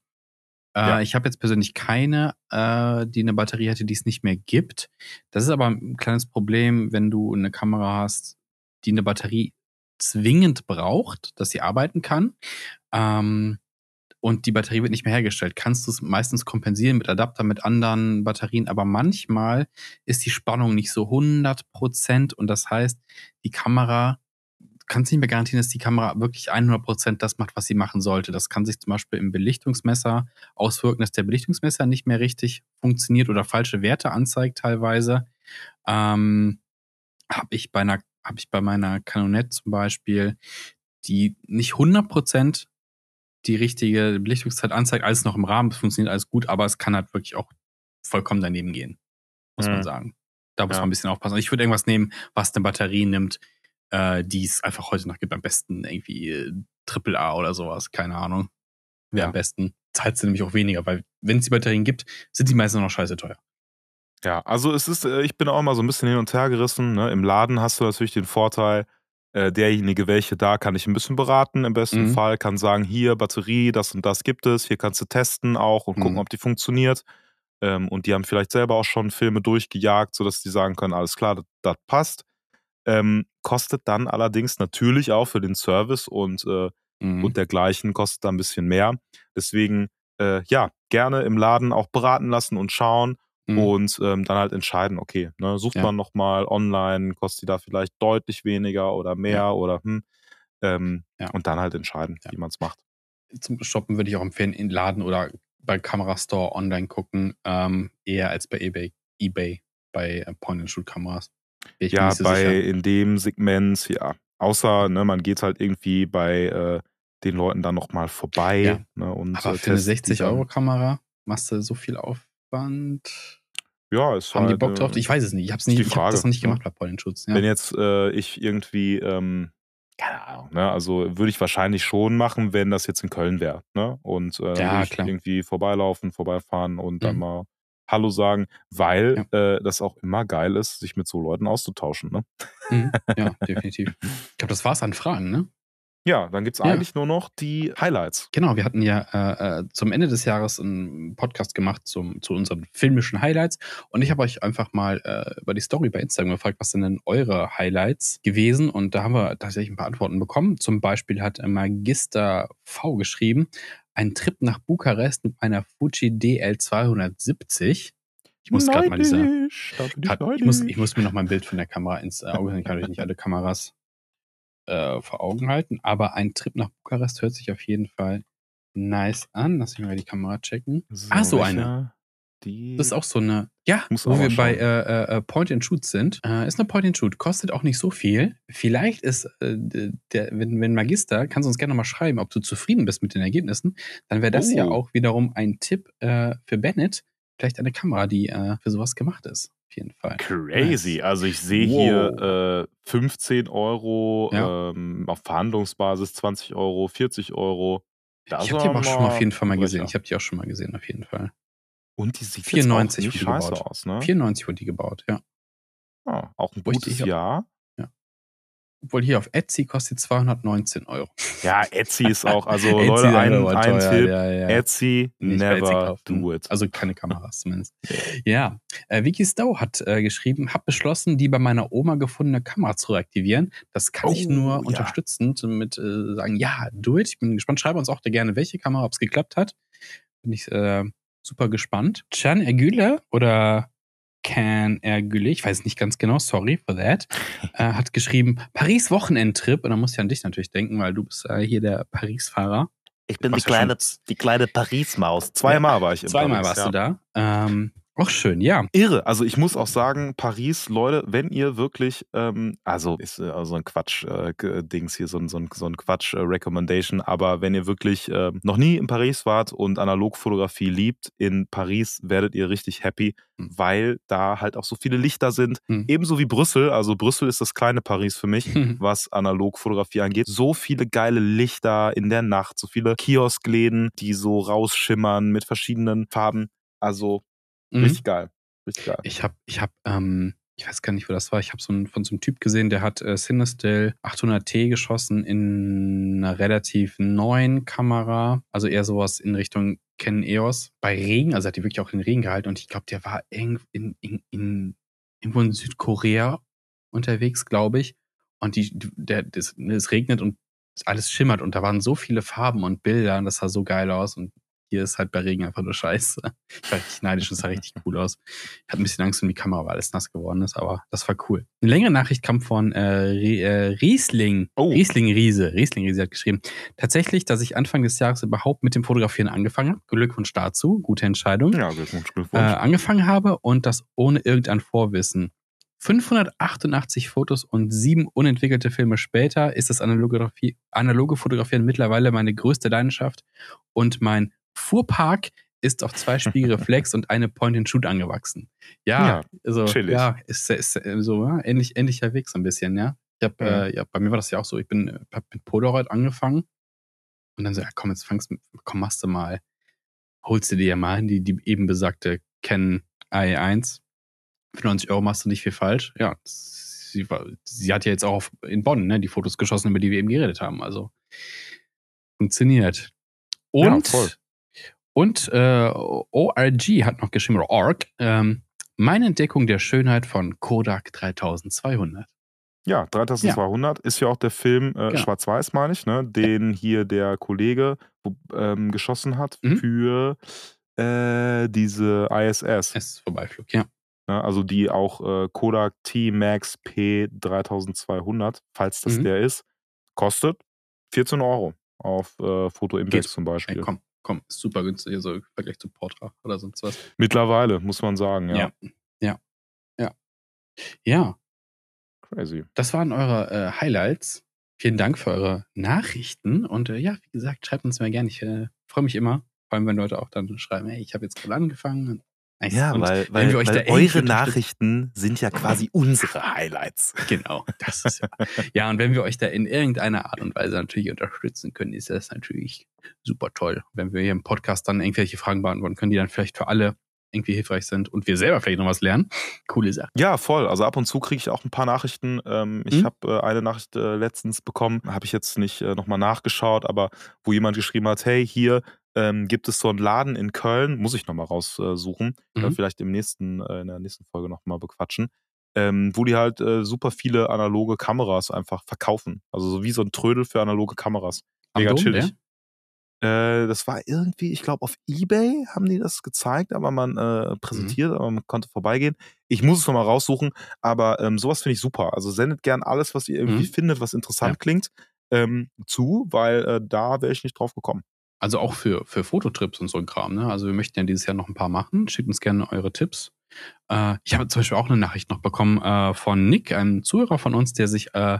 Äh, Ja. Ich habe jetzt persönlich keine, äh, die eine Batterie hatte, die es nicht mehr gibt. Das ist aber ein kleines Problem, wenn du eine Kamera hast, die eine Batterie zwingend braucht, dass sie arbeiten kann. Ähm, und die Batterie wird nicht mehr hergestellt. Kannst du es meistens kompensieren mit Adapter, mit anderen Batterien, aber manchmal ist die Spannung nicht so 100% und das heißt, die Kamera, kannst nicht mehr garantieren, dass die Kamera wirklich 100% das macht, was sie machen sollte. Das kann sich zum Beispiel im Belichtungsmesser auswirken, dass der Belichtungsmesser nicht mehr richtig funktioniert oder falsche Werte anzeigt teilweise. Ähm, habe ich bei einer, habe ich bei meiner Canonette zum Beispiel, die nicht 100% die richtige Belichtungszeit anzeigt, alles noch im Rahmen, es funktioniert alles gut, aber es kann halt wirklich auch vollkommen daneben gehen, muss Mhm. man sagen. Da muss Ja. man ein bisschen aufpassen. Ich würde irgendwas nehmen, was eine Batterie nimmt, äh, die es einfach heute noch gibt. Am besten irgendwie äh, AAA oder sowas, keine Ahnung. Wäre Ja. am besten. Zahlst du nämlich auch weniger, weil wenn es die Batterien gibt, sind die meistens noch scheiße teuer. Ja, also es ist, äh, ich bin auch mal so ein bisschen hin und her gerissen. Ne? Im Laden hast du natürlich den Vorteil, äh, derjenige, welche da, kann ich ein bisschen beraten. Im besten Mhm. Fall kann sagen, hier Batterie, das und das gibt es. Hier kannst du testen auch und gucken, Mhm. ob die funktioniert. Ähm, und die haben vielleicht selber auch schon Filme durchgejagt, sodass die sagen können, alles klar, das, das passt. Ähm, kostet dann allerdings natürlich auch für den Service und, äh, Mhm. und dergleichen kostet da ein bisschen mehr. Deswegen, äh, ja, gerne im Laden auch beraten lassen und schauen Mhm. und ähm, dann halt entscheiden, okay, ne, sucht Ja. man nochmal online, kostet die da vielleicht deutlich weniger oder mehr Ja. oder hm, ähm, Ja. und dann halt entscheiden, wie man es macht. zum Shoppen würde ich auch empfehlen, in Laden oder bei Kamerastore online gucken, ähm, eher als bei eBay, eBay bei äh, Point-and-Shoot-Kameras. Ja, bei sicher. in dem Segment, ja. Außer, ne, man geht halt irgendwie bei äh, den Leuten dann nochmal vorbei. Ja. Ne, und, Aber äh, für eine testet die dann. 60-Euro-Kamera machst du so viel Aufwand. Ja, ist Haben halt, die Bock drauf? äh, Ich weiß es nicht. Ich, hab's ist nicht, ich habe das noch nicht ne? gemacht bei Point-and-Shoots. Ja. Wenn jetzt äh, ich irgendwie, ähm, keine Ahnung, ne? Also würde ich wahrscheinlich schon machen, wenn das jetzt in Köln wäre, ne? Und äh, Ja, irgendwie vorbeilaufen, vorbeifahren und dann Mhm. mal Hallo sagen, weil äh, das auch immer geil ist, sich mit so Leuten auszutauschen, ne? Mhm. Ja, definitiv. Ich glaube, das war's an Fragen, ne? Ja, dann gibt's Ja. eigentlich nur noch die Highlights. Genau, wir hatten ja äh, äh, zum Ende des Jahres einen Podcast gemacht zum, zu unseren filmischen Highlights und ich habe euch einfach mal äh, über die Story bei Instagram gefragt, was sind denn eure Highlights gewesen und da haben wir tatsächlich ein paar Antworten bekommen. Zum Beispiel hat äh, Magister V geschrieben, ein Trip nach Bukarest mit einer Fuji DL270. Ich muss gerade mal diese ich ich, muss, ich muss mir noch mal ein Bild von der Kamera ins Auge sehen. Ich kann natürlich nicht alle Kameras äh, vor Augen halten, aber ein Trip nach Bukarest hört sich auf jeden Fall nice an. Lass mich mal die Kamera checken. ah, so eine. Die Das ist auch so eine, ja, wo wir bei schauen. äh, äh, Point and Shoot sind. Äh, ist eine Point and Shoot, kostet auch nicht so viel. Vielleicht ist, äh, der, wenn, wenn Magister, kannst du uns gerne mal schreiben, ob du zufrieden bist mit den Ergebnissen. Dann wäre das ja Oh. auch wiederum ein Tipp äh, für Bennett. Vielleicht eine Kamera, die äh, für sowas gemacht ist. Auf jeden Fall. Crazy. Also ich sehe Wow. hier äh, 15 Euro, Ja. ähm, auf Verhandlungsbasis 20 Euro, 40 Euro. Das ich habe die aber auch schon mal auf jeden Fall mal gesehen. Ich habe die auch schon mal gesehen, auf jeden Fall. Und die sieht 94 jetzt auch nicht scheiße gebaut. aus, ne? 94 wurde die gebaut, ja. Ah, auch ein Wo gutes Jahr. Obwohl hier auf Etsy kostet 219 Euro. Ja, Etsy ist auch, also Etsy Leute, ein, ein teuer, Tipp, ja, ja. Etsy, Nicht Etsy never kaufen. do it. Also keine Kameras zumindest. Ja, äh, Vicky Stowe hat äh, geschrieben, habe beschlossen, die bei meiner Oma gefundene Kamera zu reaktivieren. Das kann ich Oh, nur ja. unterstützend mit äh, sagen, ja, do it. Ich bin gespannt. Schreibe uns auch da gerne, welche Kamera, ob es geklappt hat. Bin ich äh, super gespannt. Can Ergüle oder Can Ergüle, ich weiß nicht ganz genau, sorry for that, äh, hat geschrieben, Paris Wochenendtrip. Und da muss ich an dich natürlich denken, weil du bist äh, hier der Paris-Fahrer. Ich bin die kleine, die kleine Paris-Maus. Zweimal war ich in Zweimal Paris, warst ja. du da. Ähm, auch schön, ja. Irre. Also ich muss auch sagen, Paris, Leute, wenn ihr wirklich, ähm, also ist äh, so ein Quatsch-Dings hier, so ein, so ein, so ein Quatsch-Recommendation, aber wenn ihr wirklich äh, noch nie in Paris wart und Analogfotografie liebt, in Paris werdet ihr richtig happy, Hm. weil da halt auch so viele Lichter sind. Hm. Ebenso wie Brüssel. Also Brüssel ist das kleine Paris für mich. was Analogfotografie angeht. So viele geile Lichter in der Nacht, so viele Kioskläden, die so rausschimmern mit verschiedenen Farben. Also Mhm. richtig geil. Richtig geil. Ich habe, ich habe, ähm, ich weiß gar nicht, wo das war. Ich habe so einen, von so einem Typ gesehen, der hat äh, Cinestill 800T geschossen in einer relativ neuen Kamera. Also eher sowas in Richtung Canon EOS. Bei Regen, also hat die wirklich auch in Regen gehalten. Und ich glaube, der war in, in, in, irgendwo in Südkorea unterwegs, glaube ich. Und die, der, das, es regnet und alles schimmert. Und da waren so viele Farben und Bilder. Und das sah so geil aus. Und hier ist halt bei Regen einfach nur scheiße. Ich war richtig neidisch, das sah richtig cool aus. Ich hatte ein bisschen Angst um die Kamera, weil alles nass geworden ist, aber das war cool. Eine längere Nachricht kam von äh, äh, Riesling. Oh. Riesling Riese. Riesling Riese hat geschrieben. Tatsächlich, dass ich Anfang des Jahres überhaupt mit dem Fotografieren angefangen habe. Glückwunsch dazu. Gute Entscheidung. Ja, Glückwunsch, Äh, Glückwunsch. angefangen habe und das ohne irgendein Vorwissen. 588 Fotos und sieben unentwickelte Filme später ist das analoge, analoge Fotografieren mittlerweile meine größte Leidenschaft und mein Fuhrpark ist auf zwei Spiegelreflex und eine Point-and-Shoot angewachsen. Ja, Ja, also, chillig. ja, ist, ist so ja, ähnlich, ähnlicher Weg so ein bisschen, ja. Ich hab, Mhm. äh, ja, bei mir war das ja auch so, ich bin hab mit Polaroid angefangen und dann so, ja komm, jetzt fangst du, komm, machst du mal, holst du dir mal die, die eben besagte Canon AE1. Für 90 Euro machst du nicht viel falsch. Ja, sie, war, sie hat ja jetzt auch auf, in Bonn ne, die Fotos geschossen, über die wir eben geredet haben. Also funktioniert. Ja, Und, voll. Und äh, ORG hat noch geschrieben, oder ORG, ähm, meine Entdeckung der Schönheit von Kodak 3200. Ja, 3200 ist ja auch der Film äh, Genau. Schwarz-Weiß, meine ich, ne? den hier der Kollege ähm, geschossen hat Mhm. für äh, diese ISS. Es ist Vorbeiflug, ja. Ne? Also die auch äh, Kodak T-Max P3200, falls das Mhm. der ist, kostet 14 Euro auf äh, Foto Index Geht. zum Ey, Beispiel. komm, komm, ist super günstig, also im Vergleich zu Portra oder sonst was. Mittlerweile, muss man sagen, ja. Ja. Ja. Ja. Ja, Crazy. das waren eure äh, Highlights. Vielen Dank für eure Nachrichten. Und äh, ja, wie gesagt, schreibt uns mal gerne. Ich äh, freue mich immer, vor allem wenn Leute auch dann schreiben, hey, ich habe jetzt gerade angefangen. Ja, Und weil, weil, weil irgendwie eure Nachrichten sind ja quasi unsere Highlights. Genau, das ist ja. ja, und wenn wir euch da in irgendeiner Art und Weise natürlich unterstützen können, ist das natürlich super toll. Wenn wir hier im Podcast dann irgendwelche Fragen beantworten können, die dann vielleicht für alle irgendwie hilfreich sind und wir selber vielleicht noch was lernen. Coole Sache. Ja, voll. Also ab und zu kriege ich auch ein paar Nachrichten. Ähm, ich Mhm. habe äh, eine Nachricht äh, letztens bekommen, habe ich jetzt nicht äh, nochmal nachgeschaut, aber wo jemand geschrieben hat, hey, hier ähm, gibt es so einen Laden in Köln, muss ich nochmal raussuchen, äh, Mhm. vielleicht im nächsten, äh, in der nächsten Folge nochmal bequatschen, ähm, wo die halt äh, super viele analoge Kameras einfach verkaufen. Also so wie so ein Trödel für analoge Kameras. Am Mega Dom, chillig. Äh, das war irgendwie, ich glaube, auf Ebay haben die das gezeigt, aber man äh, präsentiert, aber man konnte vorbeigehen. Ich muss es nochmal raussuchen, aber ähm, sowas finde ich super. Also sendet gern alles, was ihr irgendwie Mhm. findet, was interessant Ja. klingt, ähm, zu, weil äh, da wäre ich nicht drauf gekommen. Also auch für, für Fototrips und so ein Kram. Ne? Also wir möchten ja dieses Jahr noch ein paar machen. Schickt uns gerne eure Tipps. Äh, ich habe zum Beispiel auch eine Nachricht noch bekommen äh, von Nick, einem Zuhörer von uns, der sich äh,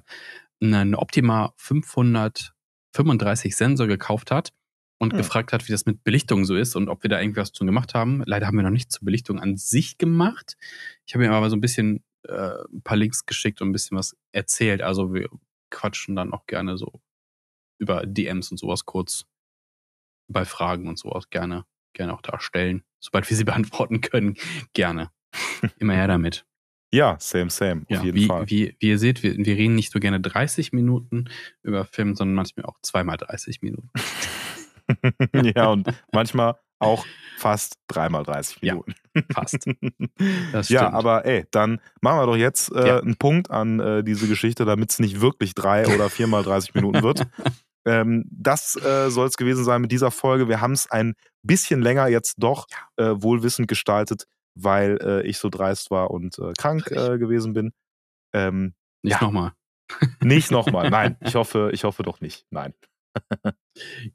einen Optima 535 Sensor gekauft hat und Hm. gefragt hat, wie das mit Belichtung so ist und ob wir da irgendwas zu gemacht haben. Leider haben wir noch nicht zur Belichtung an sich gemacht. Ich habe ihm aber so ein bisschen äh, ein paar Links geschickt und ein bisschen was erzählt. Also wir quatschen dann auch gerne so über DMs und sowas kurz bei Fragen und sowas gerne, gerne auch darstellen. Sobald wir sie beantworten können, gerne. Immer her damit. Ja, same, same, Ja, auf jeden wie, Fall. Wie, wie ihr seht, wir, wir reden nicht so gerne 30 Minuten über Film, sondern manchmal auch zweimal 30 Minuten. ja, und manchmal auch fast dreimal 30 Ja, Minuten. fast. Das ja, aber ey, dann machen wir doch jetzt äh, Ja. einen Punkt an äh, diese Geschichte, damit es nicht wirklich drei oder viermal 30 Minuten wird. Ähm, das äh, soll es gewesen sein mit dieser Folge. Wir haben es ein bisschen länger jetzt doch äh, wohlwissend gestaltet, weil äh, ich so dreist war und äh, krank äh, gewesen bin. Ähm, Nicht ja. nochmal. nicht nochmal. Nein, ich hoffe, ich hoffe doch nicht. Nein.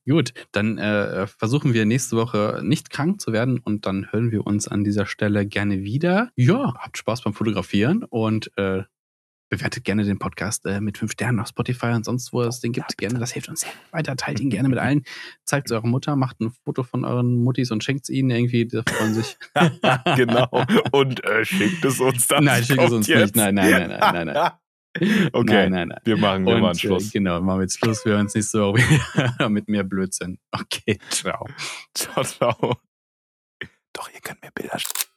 Gut, dann äh, versuchen wir nächste Woche nicht krank zu werden und dann hören wir uns an dieser Stelle gerne wieder. Ja, habt Spaß beim Fotografieren und äh, bewertet gerne den Podcast äh, mit fünf Sternen auf Spotify und sonst, wo es den gibt. gerne, das hilft uns sehr weiter. Teilt ihn gerne mit allen. Zeigt es eurer Mutter, macht ein Foto von euren Muttis und schenkt es ihnen irgendwie. Die freuen sich. genau. Und äh, schickt es uns dann. Nein, schickt es uns jetzt. nicht. Nein, nein, nein, nein, nein, nein. Okay, Nein, nein, nein. wir machen, wir Und, machen Schluss. Äh, genau, machen wir jetzt Schluss. Wir hören uns nächste Woche wieder mit mehr Blödsinn. Okay, ciao. Ciao, ciao. Doch, ihr könnt mir Bilder schicken.